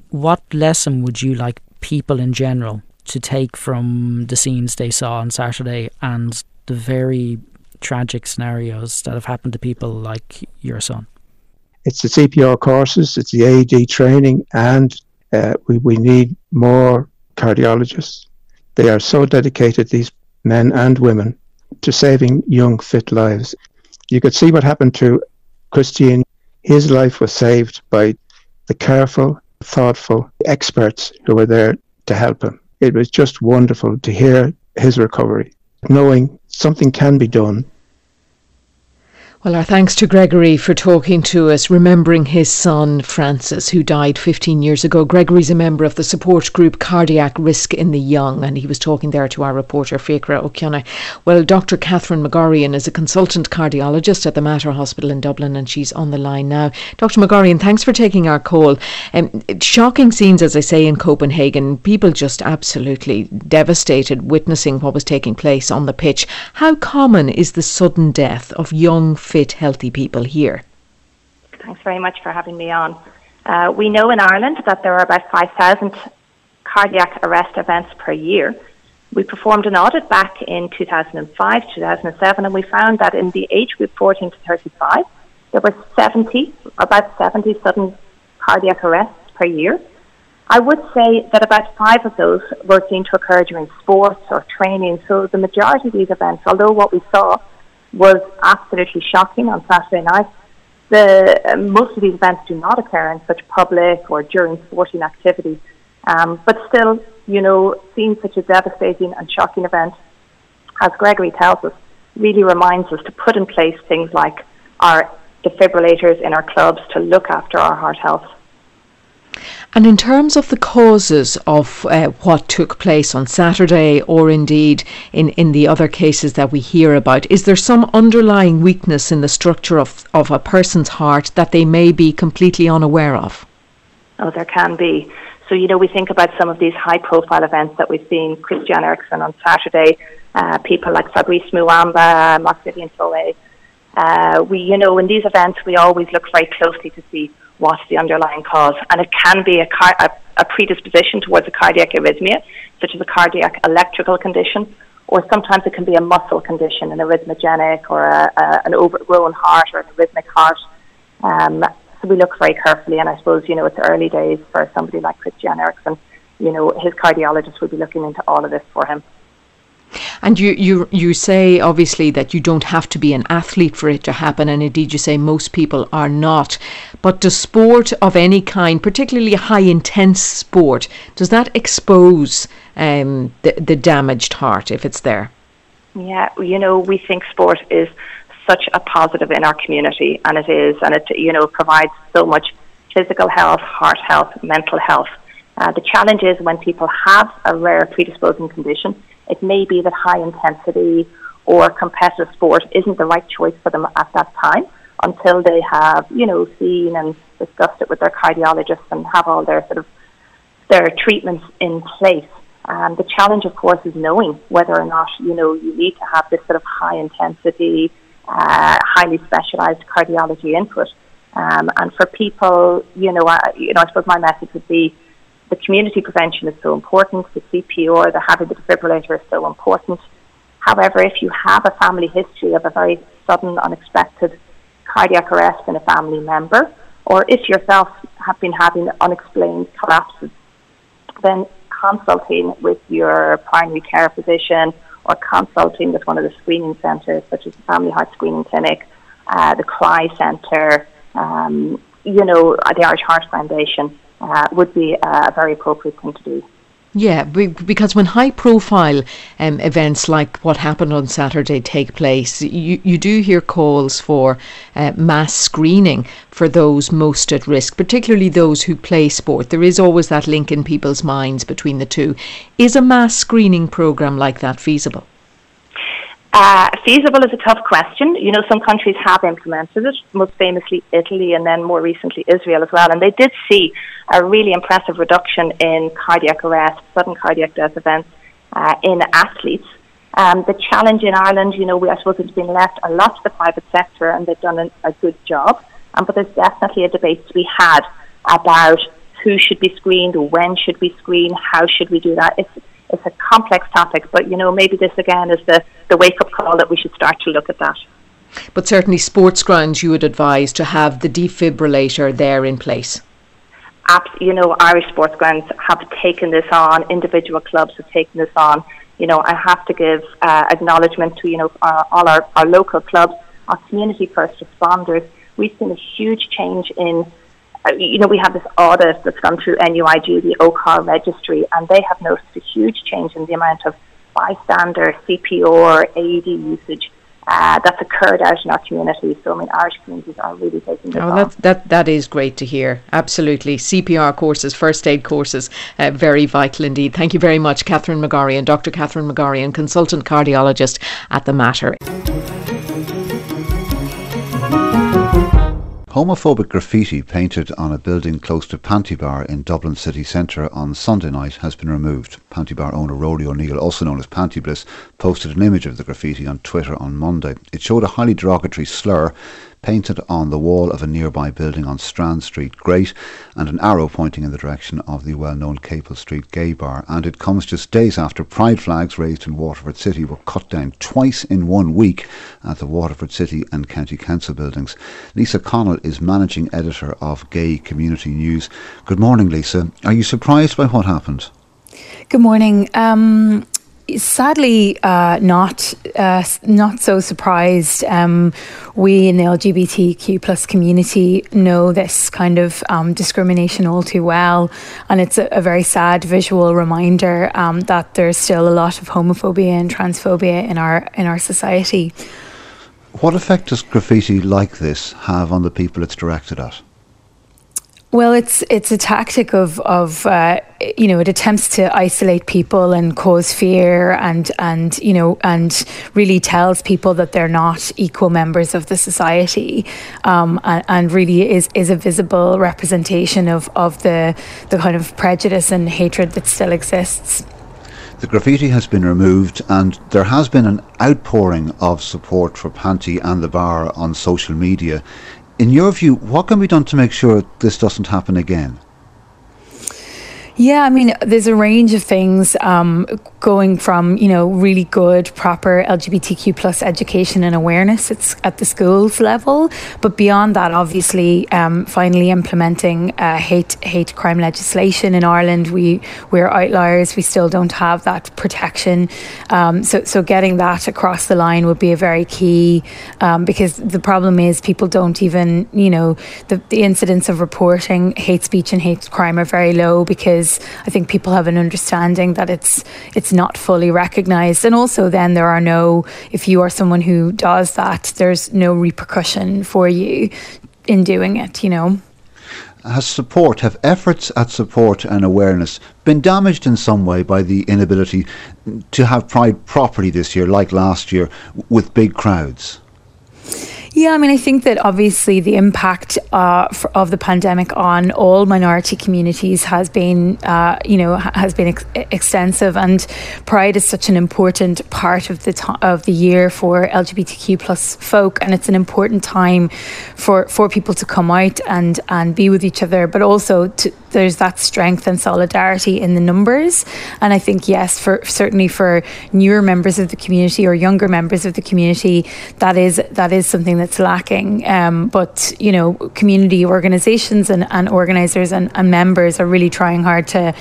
S19: What lesson would you like people in general to take from the scenes they saw on Saturday and the very tragic scenarios that have happened to people like your son?
S18: It's the CPR courses, it's the AED training, and uh, we, we need more cardiologists. They are so dedicated, these men and women, to saving young, fit lives. You could see what happened to Christian. His life was saved by the careful, thoughtful experts who were there to help him. It was just wonderful to hear his recovery, knowing something can be done
S3: well, our thanks to Gregory for talking to us, remembering his son Francis, who died 15 years ago. Gregory's a member of the support group Cardiac Risk in the Young, and he was talking there to our reporter Fiacre O'Connor. Well, Dr. Catherine McGorrian is a consultant cardiologist at the Mater Hospital in Dublin, and she's on the line now. Dr. McGorrian, thanks for taking our call. Um, shocking scenes, as I say, in Copenhagen. People just absolutely devastated witnessing what was taking place on the pitch. How common is the sudden death of young fit, healthy people here.
S20: Thanks very much for having me on. Uh, we know in Ireland that there are about 5,000 cardiac arrest events per year. We performed an audit back in 2005, 2007, and we found that in the age group 14 to 35, there were 70, about 70 sudden cardiac arrests per year. I would say that about five of those were seen to occur during sports or training. So the majority of these events, although what we saw was absolutely shocking on Saturday night. The, uh, most of these events do not occur in such public or during sporting activities, um, but still, you know, seeing such a devastating and shocking event, as Gregory tells us, really reminds us to put in place things like our defibrillators in our clubs to look after our heart health.
S3: And in terms of the causes of uh, what took place on Saturday, or indeed in, in the other cases that we hear about, is there some underlying weakness in the structure of, of a person's heart that they may be completely unaware of?
S20: Oh, there can be. So, you know, we think about some of these high profile events that we've seen Christian Eriksen on Saturday, uh, people like Fabrice Muamba, Marc-Vivien Foé. Uh, we, you know, in these events, we always look very closely to see what's the underlying cause. And it can be a, car- a, a predisposition towards a cardiac arrhythmia, such as a cardiac electrical condition, or sometimes it can be a muscle condition, an arrhythmogenic or a, a, an overgrown heart or an arrhythmic heart. Um, so we look very carefully, and I suppose, you know, it's early days for somebody like Christian Eriksen. You know, his cardiologist will be looking into all of this for him.
S3: And you, you, you say obviously that you don't have to be an athlete for it to happen, and indeed you say most people are not. But does sport of any kind, particularly high intense sport, does that expose um, the, the damaged heart if it's there?
S20: Yeah, you know, we think sport is such a positive in our community, and it is, and it you know provides so much physical health, heart health, mental health. Uh, the challenge is when people have a rare predisposing condition, it may be that high intensity or competitive sport isn't the right choice for them at that time until they have, you know, seen and discussed it with their cardiologist and have all their sort of their treatments in place. Um, the challenge, of course, is knowing whether or not you know you need to have this sort of high intensity, uh, highly specialised cardiology input. Um, and for people, you know, uh, you know, I suppose my message would be the community prevention is so important. The CPR, the having the defibrillator is so important. However, if you have a family history of a very sudden, unexpected cardiac arrest in a family member, or if yourself have been having unexplained collapses, then consulting with your primary care physician or consulting with one of the screening centres, such as the Family Heart Screening Clinic, uh, the CRY Centre, um, you know, the Irish Heart Foundation, uh, would be a very appropriate thing to do.
S3: Yeah, because when high profile um, events like what happened on Saturday take place, you, you do hear calls for uh, mass screening for those most at risk, particularly those who play sport. There is always that link in people's minds between the two. Is a mass screening programme like that feasible?
S20: Uh, feasible is a tough question. You know, some countries have implemented it, most famously Italy and then more recently Israel as well. And they did see a really impressive reduction in cardiac arrest, sudden cardiac death events uh, in athletes. Um, the challenge in Ireland, you know, we, I suppose it's been left a lot to the private sector and they've done a, a good job. Um, but there's definitely a debate to be had about who should be screened, when should we screen, how should we do that. It's, it's a complex topic, but you know maybe this again is the, the wake up call that we should start to look at that.
S3: But certainly, sports grounds you would advise to have the defibrillator there in place.
S20: Abs- you know, Irish sports grounds have taken this on. Individual clubs have taken this on. You know, I have to give uh, acknowledgement to you know our, all our, our local clubs, our community first responders. We've seen a huge change in you know, we have this audit that's gone through NUIG, the OHCAR registry, and they have noticed a huge change in the amount of bystander, CPR, AED usage uh, that's occurred out in our community. So, I mean, Irish communities are really taking this
S3: oh, That, that, that is great to hear. Absolutely. CPR courses, first aid courses, uh, very vital indeed. Thank you very much, Catherine McGorrian Dr. Catherine McGorrian, consultant cardiologist at the Mater.
S21: Homophobic graffiti painted on a building close to Pantibar in Dublin city centre on Sunday night has been removed. Pantibar owner Rory O'Neill, also known as Panti Bliss, posted an image of the graffiti on Twitter on Monday. It showed a highly derogatory slur painted on the wall of a nearby building on Strand Street, Great, and an arrow pointing in the direction of the well-known Capel Street gay bar. And it comes just days after pride flags raised in Waterford City were cut down twice in one week at the Waterford City and County Council buildings. Lisa Connell is managing editor of Gay Community News. Good morning, Lisa. Are you surprised by what happened?
S22: Good morning. Um, sadly uh, not uh, not so surprised. Um, we in the LGBTQ plus community know this kind of um, discrimination all too well, and it's a, a very sad visual reminder um, that there's still a lot of homophobia and transphobia in our in our society.
S21: What effect does graffiti like this have on the people it's directed at?
S22: Well, it's it's a tactic of of uh, you know it attempts to isolate people and cause fear and and you know and really tells people that they're not equal members of the society um, and, and, really is is a visible representation of of the the kind of prejudice and hatred that still exists.
S21: The graffiti has been removed, and there has been an outpouring of support for Panti and the bar on social media in your view, what can be done to make sure this doesn't happen again?
S22: Yeah, I mean, there's a range of things um, going from you know really good, proper LGBTQ plus education and awareness. It's at the schools level, but beyond that, obviously, um, finally implementing uh, hate hate crime legislation in Ireland. We we're outliers. We still don't have that protection. Um, so so getting that across the line would be a very key um, because the problem is people don't even you know the the incidence of reporting hate speech and hate crime are very low because because I think people have an understanding that it's it's not fully recognised, and also then there are no if you are someone who does that, there's no repercussion for you in doing it. You know.
S21: Has support, have efforts at support and awareness been damaged in some way by the inability to have Pride properly this year, like last year, with big crowds?
S22: Yeah, I mean, I think that obviously the impact uh, of the pandemic on all minority communities has been, uh, you know, has been ex- extensive, and Pride is such an important part of the to- of the year for LGBTQ plus folk, and it's an important time for for people to come out and and be with each other, but also to, there's that strength and solidarity in the numbers, and I think yes, for certainly for newer members of the community or younger members of the community, that is that is something that's lacking. Um, but you know, community organisations and, and organisers and, and members are really trying hard to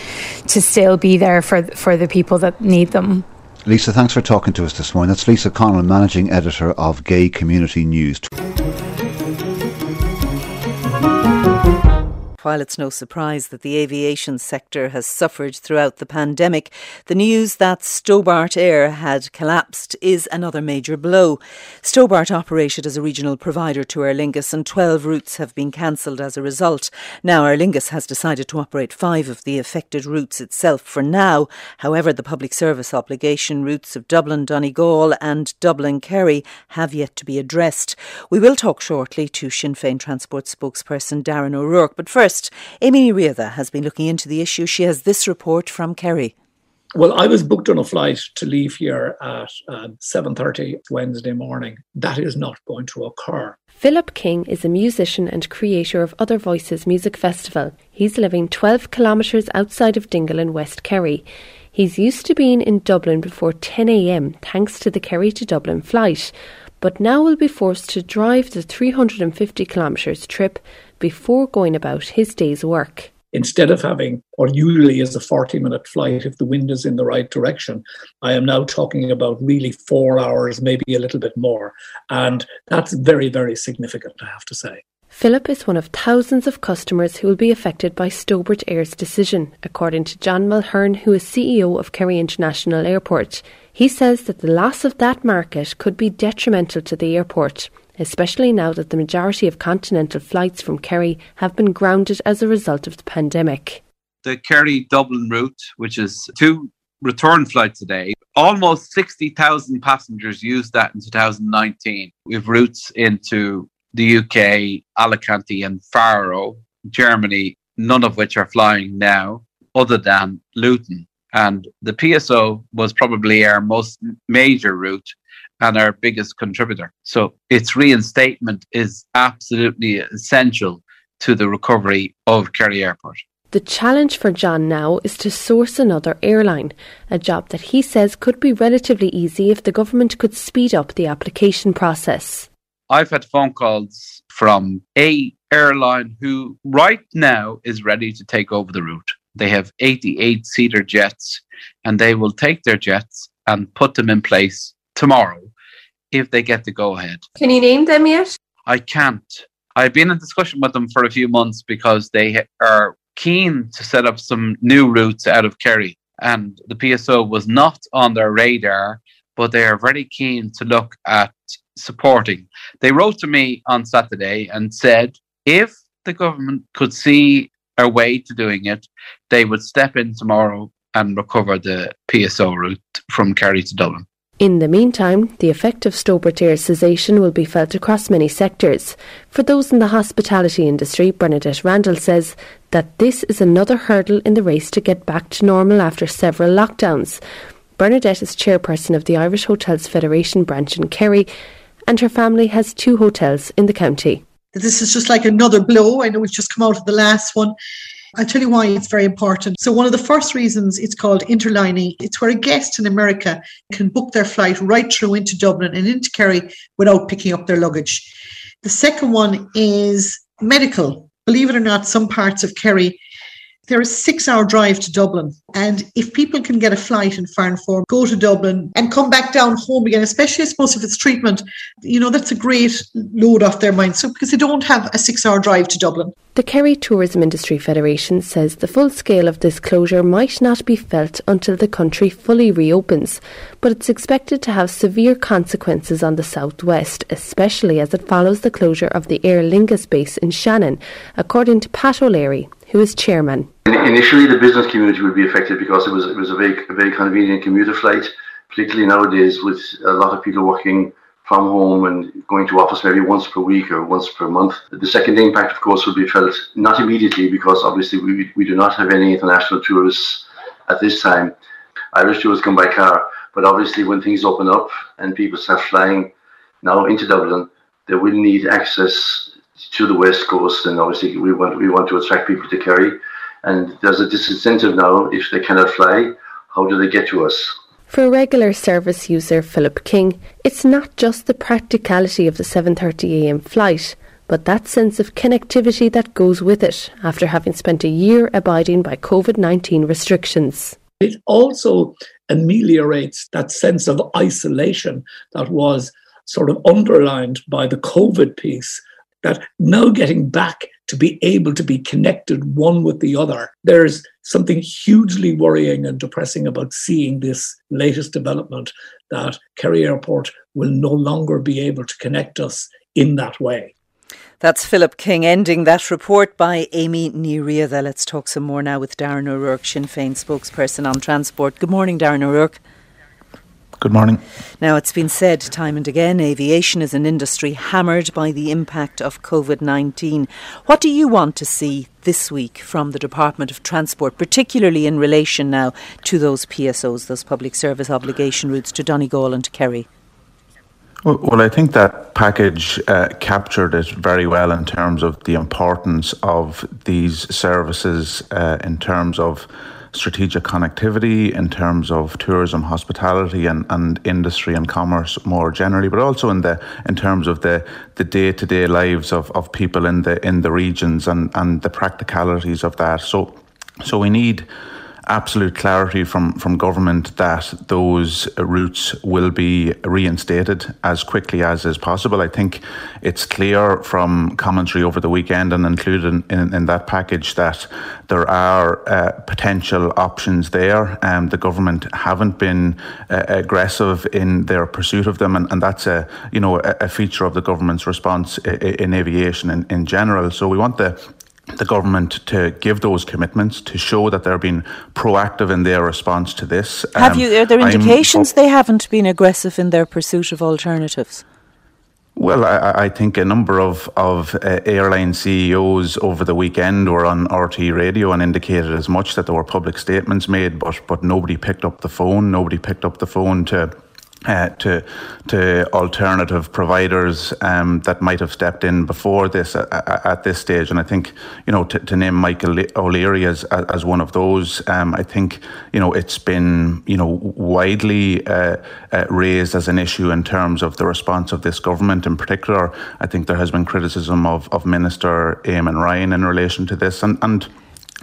S22: to still be there for for the people that need them.
S21: Lisa, thanks for talking to us this morning. That's Lisa Connell, Managing Editor of Gay Community News.
S6: While it's no surprise that the aviation sector has suffered throughout the pandemic, the news that Stobart Air had collapsed is another major blow. Stobart operated as a regional provider to Aer Lingus and 12 routes have been cancelled as a result. Now Aer Lingus has decided to operate five of the affected routes itself for now. However, the public service obligation routes of Dublin Donegal and Dublin Kerry have yet to be addressed. We will talk shortly to Sinn Féin Transport spokesperson Darren O'Rourke, but first First, Amy Riada has been looking into the issue. She has this report from Kerry.
S23: Well, I was booked on a flight to leave here at um, 7:30 Wednesday morning. That is not going to occur.
S24: Philip King is a musician and creator of Other Voices Music Festival. He's living 12 kilometres outside of Dingle in West Kerry. He's used to being in Dublin before 10 a.m. thanks to the Kerry to Dublin flight, but now will be forced to drive the 350 kilometres trip before going about his day's work.
S23: Instead of having, or usually is a 40 minute flight if the wind is in the right direction, I am now talking about really four hours, maybe a little bit more. And that's very, very significant, I have to say.
S24: Philip is one of thousands of customers who will be affected by Stobart Air's decision, according to John Mulhern, who is CEO of Kerry International Airport. He says that the loss of that market could be detrimental to the airport especially now that the majority of continental flights from Kerry have been grounded as a result of the pandemic.
S25: The Kerry Dublin route, which is two return flights a day, almost 60,000 passengers used that in 2019. We have routes into the UK, Alicante, and Faro, Germany, none of which are flying now, other than Luton. And the PSO was probably our most major route and our biggest contributor. So its reinstatement is absolutely essential to the recovery of Kerry Airport.
S24: The challenge for John now is to source another airline, a job that he says could be relatively easy if the government could speed up the application process.
S25: I've had phone calls from a airline who right now is ready to take over the route. They have 88 seater jets and they will take their jets and put them in place tomorrow if they get the go ahead.
S26: Can you name them yet?
S25: I can't. I've been in discussion with them for a few months because they are keen to set up some new routes out of Kerry. And the PSO was not on their radar, but they are very keen to look at supporting. They wrote to me on Saturday and said if the government could see a way to doing it, they would step in tomorrow and recover the PSO route from Kerry to Dublin.
S24: In the meantime, the effect of Stobart Air cessation will be felt across many sectors. For those in the hospitality industry, Bernadette Randles says that this is another hurdle in the race to get back to normal after several lockdowns. Bernadette is chairperson of the Irish Hotels Federation branch in Kerry, and her family has two hotels in the county.
S27: This is just like another blow. I know we've just come out of the last one. I'll tell you why it's very important. So, one of the first reasons it's called interlining, it's where a guest in America can book their flight right through into Dublin and into Kerry without picking up their luggage. The second one is medical. Believe it or not, some parts of Kerry they're a six hour drive to Dublin. And if people can get a flight in Farranfore, go to Dublin and come back down home again, especially I suppose if it's treatment, you know, that's a great load off their mind. So because they don't have a six hour drive to Dublin.
S24: The Kerry Tourism Industry Federation says the full scale of this closure might not be felt until the country fully reopens, but it's expected to have severe consequences on the southwest, especially as it follows the closure of the Aer Lingus base in Shannon, according to Pat O'Leary, who is chairman.
S28: Initially, the business community would be affected because it was it was a very a very convenient commuter flight, particularly nowadays with a lot of people working from home and going to office maybe once per week or once per month. The second impact, of course, will be felt not immediately because obviously we, we do not have any international tourists at this time. Irish tourists come by car, but obviously when things open up and people start flying now into Dublin, they will need access to the west coast, and obviously we want we want to attract people to Kerry. And there's a disincentive now if they cannot fly. How do they get to us?
S24: For regular service user Philip King, it's not just the practicality of the 7:30 a.m. flight, but that sense of connectivity that goes with it after having spent a year abiding by COVID-19 restrictions.
S23: It also ameliorates that sense of isolation that was sort of underlined by the COVID piece. That now getting back to be able to be connected one with the other, there's something hugely worrying and depressing about seeing this latest development that Kerry Airport will no longer be able to connect us in that way.
S6: That's Philip King ending that report by Amy Riada. Let's talk some more now with Darren O'Rourke, Sinn Féin spokesperson on transport. Good morning, Darren O'Rourke.
S29: Good morning.
S6: Now, it's been said time and again aviation is an industry hammered by the impact of COVID 19. What do you want to see this week from the Department of Transport, particularly in relation now to those PSOs, those public service obligation routes to Donegal and Kerry?
S29: Well, I think that package uh, captured it very well in terms of the importance of these services, uh, in terms of strategic connectivity, in terms of tourism, hospitality, and, and industry and commerce more generally, but also in the in terms of the the day to day lives of, of people in the in the regions and, and the practicalities of that. So, so we need absolute clarity from, from government that those routes will be reinstated as quickly as is possible. I think it's clear from commentary over the weekend and included in, in, that package that there are uh, potential options there. Um, the government haven't been uh, aggressive in their pursuit of them, and, and that's a you know a, a feature of the government's response in, in aviation in, in general. So we want the the government to give those commitments to show that they're being proactive in their response to this.
S6: Have um, you? Are there indications they haven't been aggressive in their pursuit of alternatives?
S29: Well, I, I, think a number of, of uh, airline CEOs over the weekend were on RTÉ radio and indicated as much that there were public statements made, but but nobody picked up the phone. Nobody picked up the phone to uh, to to alternative providers um, that might have stepped in before this at, at, this stage, and I think you know to, to name Michael O'Leary as as one of those, um, I think you know it's been you know widely uh, uh, raised as an issue in terms of the response of this government. In particular, I think there has been criticism of of Minister Eamon Ryan in relation to this, and and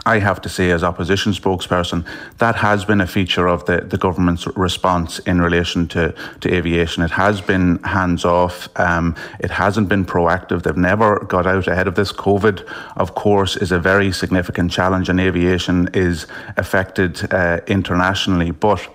S29: I have to say, as opposition spokesperson, that has been a feature of the, the government's response in relation to, to aviation. It has been hands off, um, it hasn't been proactive. They've never got out ahead of this. COVID, of course, is a very significant challenge, and aviation is affected uh, internationally. But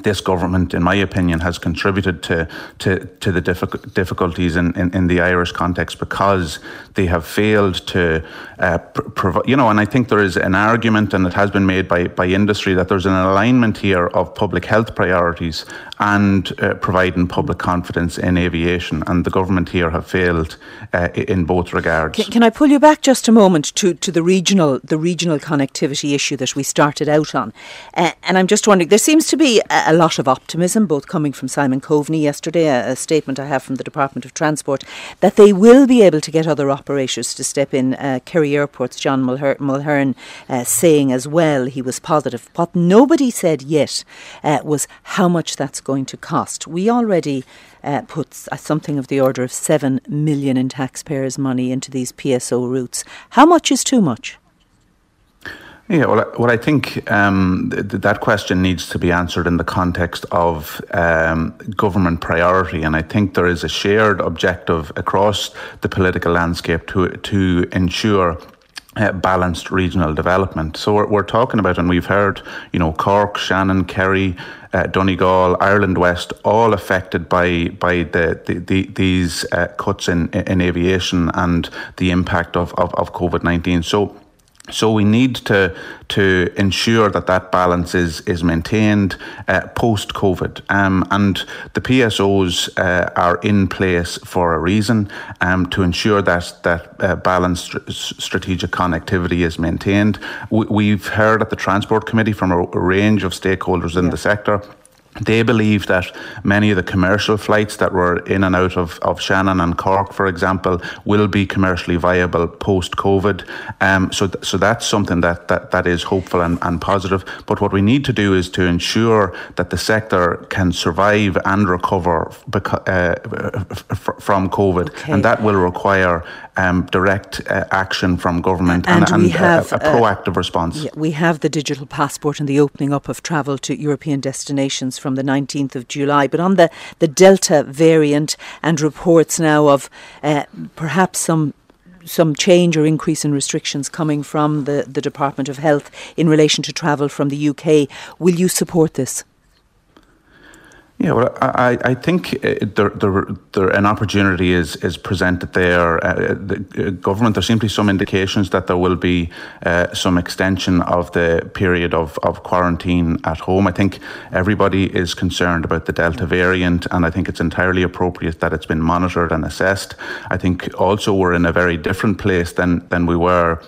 S29: this government, in my opinion, has contributed to to, to the difficult, difficulties in, in, in, the Irish context because they have failed to uh, provide. You know, and I think there is an argument, and it has been made by by industry that there's an alignment here of public health priorities and uh, providing public confidence in aviation, and the government here have failed uh, in both regards.
S6: Can, can I pull you back just a moment to to the regional the regional connectivity issue that we started out on, uh, and I'm just wondering. There seems to be a lot of optimism, both coming from Simon Coveney yesterday, a, a, statement I have from the Department of Transport, that they will be able to get other operators to step in. Uh, Kerry Airport's John Mulher- Mulhern uh, saying as well he was positive. What nobody said yet uh, was how much that's going to cost. We already uh, puts uh, something of the order of 7 million in taxpayers' money into these PSO routes. How much is too much?
S29: Yeah, well, well, I think um, th- that question needs to be answered in the context of um, government priority, and I think there is a shared objective across the political landscape to to ensure uh, balanced regional development. So we're, we're, talking about, and we've heard, you know, Cork, Shannon, Kerry, uh, Donegal, Ireland West, all affected by by the, the, the these uh, cuts in in aviation and the impact of of, of COVID nineteen. So so we need to to ensure that that balance is is maintained uh, post COVID, um, and the PSOs uh, are in place for a reason um, to ensure that that uh, balanced strategic connectivity is maintained. We, have heard at the Transport Committee from a, range of stakeholders in yeah. the sector they believe that many of the commercial flights that were in and out of, of Shannon and Cork, for example, will be commercially viable post COVID. Um, so, th- so that's something that, that, that is hopeful and, and positive. But what we need to do is to ensure that the sector can survive and recover beca- uh, f- from COVID. Okay. And that will require um, direct uh, action from government
S6: and,
S29: and, and
S6: have
S29: a, a proactive response.
S6: Yeah, we have the digital passport and the opening up of travel to European destinations from the 19th of July. But on the, the Delta variant and reports now of uh, perhaps some some change or increase in restrictions coming from the, the Department of Health in relation to travel from the UK. Will you support this?
S29: Yeah, well, I, I think there, there, there, an opportunity is, is presented there. Uh, the uh, government, there seem to be some indications that there will be uh, some extension of the period of, of quarantine at home. I think everybody is concerned about the Delta variant, and I think it's entirely appropriate that it's been monitored and assessed. I think also we're in a very different place than, than we were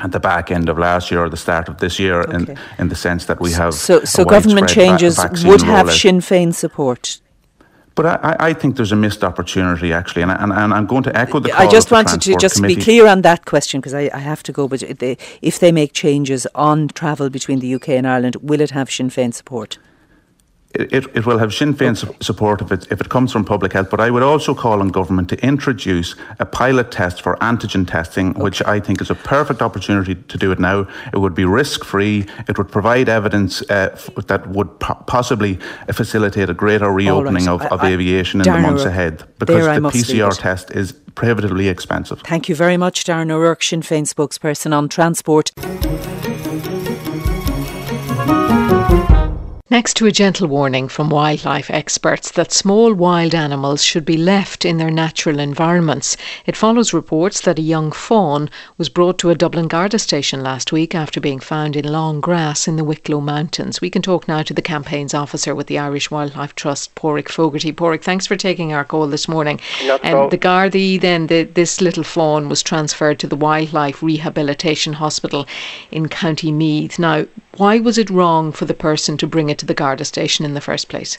S29: at the back end of last year or the start of this year okay. in, in the sense that we have
S6: so, so government changes
S29: va-
S6: would have rollout. Sinn Féin support
S29: but I, I, think there's a missed opportunity actually, and, and, and I'm going to echo the.
S6: I just wanted
S29: to
S6: just
S29: committee.
S6: be clear on that question because I, I, have to go. But if they, if they make changes on travel between the UK and Ireland, will it have Sinn Féin support?
S29: It, it will have Sinn Féin okay. support if it, if it comes from public health, but I would also call on government to introduce a pilot test for antigen testing, okay. which I think is a perfect opportunity to do it now. It would be risk free, it would provide evidence uh, f- that would po- possibly facilitate a greater reopening right. of, of I, aviation I, in the months ahead because the PCR test is prohibitively expensive.
S6: Thank you very much, Darren O'Rourke, Sinn Féin spokesperson on transport.
S3: Next to a gentle warning from wildlife experts that small wild animals should be left in their natural environments, it follows reports that a young fawn was brought to a Dublin Garda station last week after being found in long grass in the Wicklow Mountains. We can talk now to the campaigns officer with the Irish Wildlife Trust, Pádraic Fogarty. Pádraic, thanks for taking our call this morning.
S30: Not um,
S3: the Gardaí, then, the, this little fawn was transferred to the Wildlife Rehabilitation Hospital in County Meath. Now, why was it wrong for the person to bring it to the Garda station in the first place?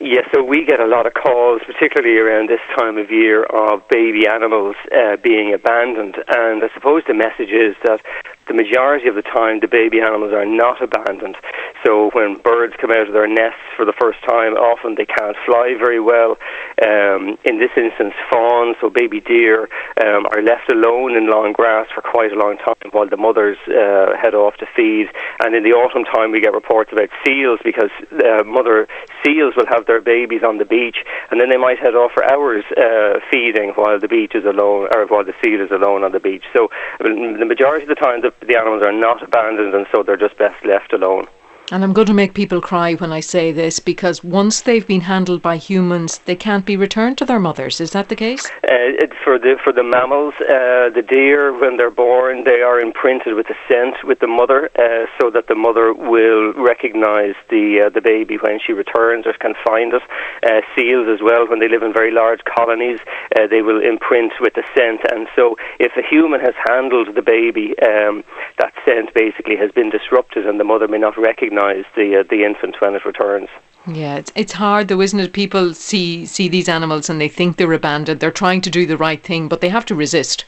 S30: Yes, so we get a lot of calls, particularly around this time of year, of baby animals uh, being abandoned. And I suppose the message is that the majority of the time the baby animals are not abandoned. So when birds come out of their nests for the first time, often they can't fly very well. Um, in this instance, fawns, so baby deer, um, are left alone in long grass for quite a long time while the mothers uh, head off to feed. And in the autumn time, we get reports about seals because uh, mother seals will have their babies on the beach, and then they might head off for hours uh, feeding while the beach is alone, or while the seal is alone on the beach. So the majority of the time, the, the animals are not abandoned, and so they're just best left alone.
S3: And I'm going to make people cry when I say this because once they've been handled by humans, they can't be returned to their mothers. Is that the case?
S30: Uh, for the for the mammals, uh, the deer, when they're born, they are imprinted with a scent with the mother, uh, so that the mother will recognise the uh, the baby when she returns or can find it. Uh, seals as well, when they live in very large colonies, uh, they will imprint with the scent. And so, if a human has handled the baby, um, that scent basically has been disrupted, and the mother may not recognise recognise the uh, the infant when it returns.
S3: Yeah, it's it's hard though, isn't it? People see see these animals and they think they're abandoned. They're trying to do the right thing, but they have to resist.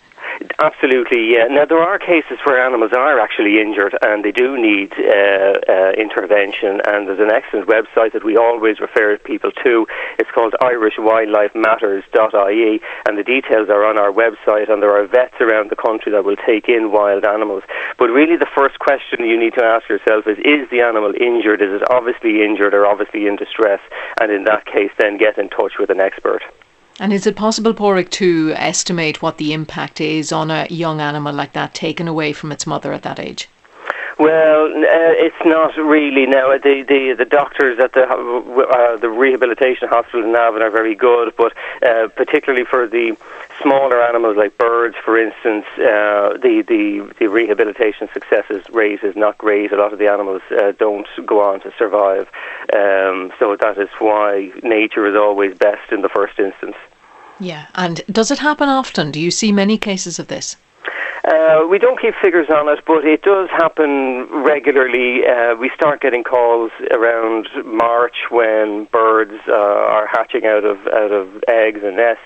S30: Absolutely, yeah. Now there are cases where animals are actually injured and they do need uh, uh, intervention. And there's an excellent website that we always refer people to. It's called IrishWildlifeMatters.ie, and the details are on our website. And there are vets around the country that will take in wild animals. But really, the first question you need to ask yourself is: Is the animal injured? Is it obviously injured or obviously in distress? And in that case, then get in touch with an expert.
S3: And is it possible, Pádraic, to estimate what the impact is on a young animal like that taken away from its mother at that age?
S30: Well, uh, it's not really now. The the, the doctors at the uh, the rehabilitation hospital in Navan are very good, but uh, particularly for the smaller animals like birds, for instance, uh, the, the the rehabilitation success rate is not great. A lot of the animals uh, don't go on to survive, um, so that is why nature is always best in the first instance.
S3: Yeah, and does it happen often? Do you see many cases of this?
S30: Uh, we don't keep figures on it, but it does happen regularly. Uh, we start getting calls around March when birds uh, are hatching out of out of eggs and nests,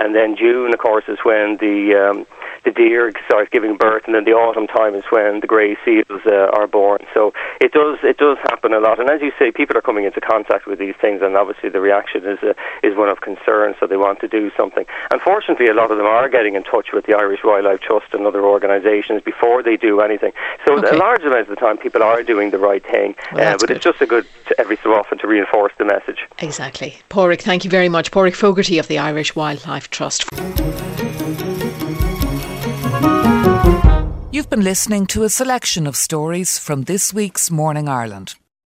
S30: and then June, of course, is when the um, the deer start giving birth, and then the autumn time is when the grey seals uh, are born. So it does it does happen a lot. And as you say, people are coming into contact with these things, and obviously the reaction is uh, is one of concern. So they want to do something. Unfortunately, a lot of them are getting in touch with the Irish Wildlife Trust and other organisations before they do anything. So okay. a large amount of the time, people are doing the right thing. Well, uh, but good. it's just a good to, every so often to reinforce the message.
S3: Exactly. Pádraic, thank you very much. Pádraic Fogarty of the Irish Wildlife Trust.
S31: You've been listening to a selection of stories from this week's Morning Ireland.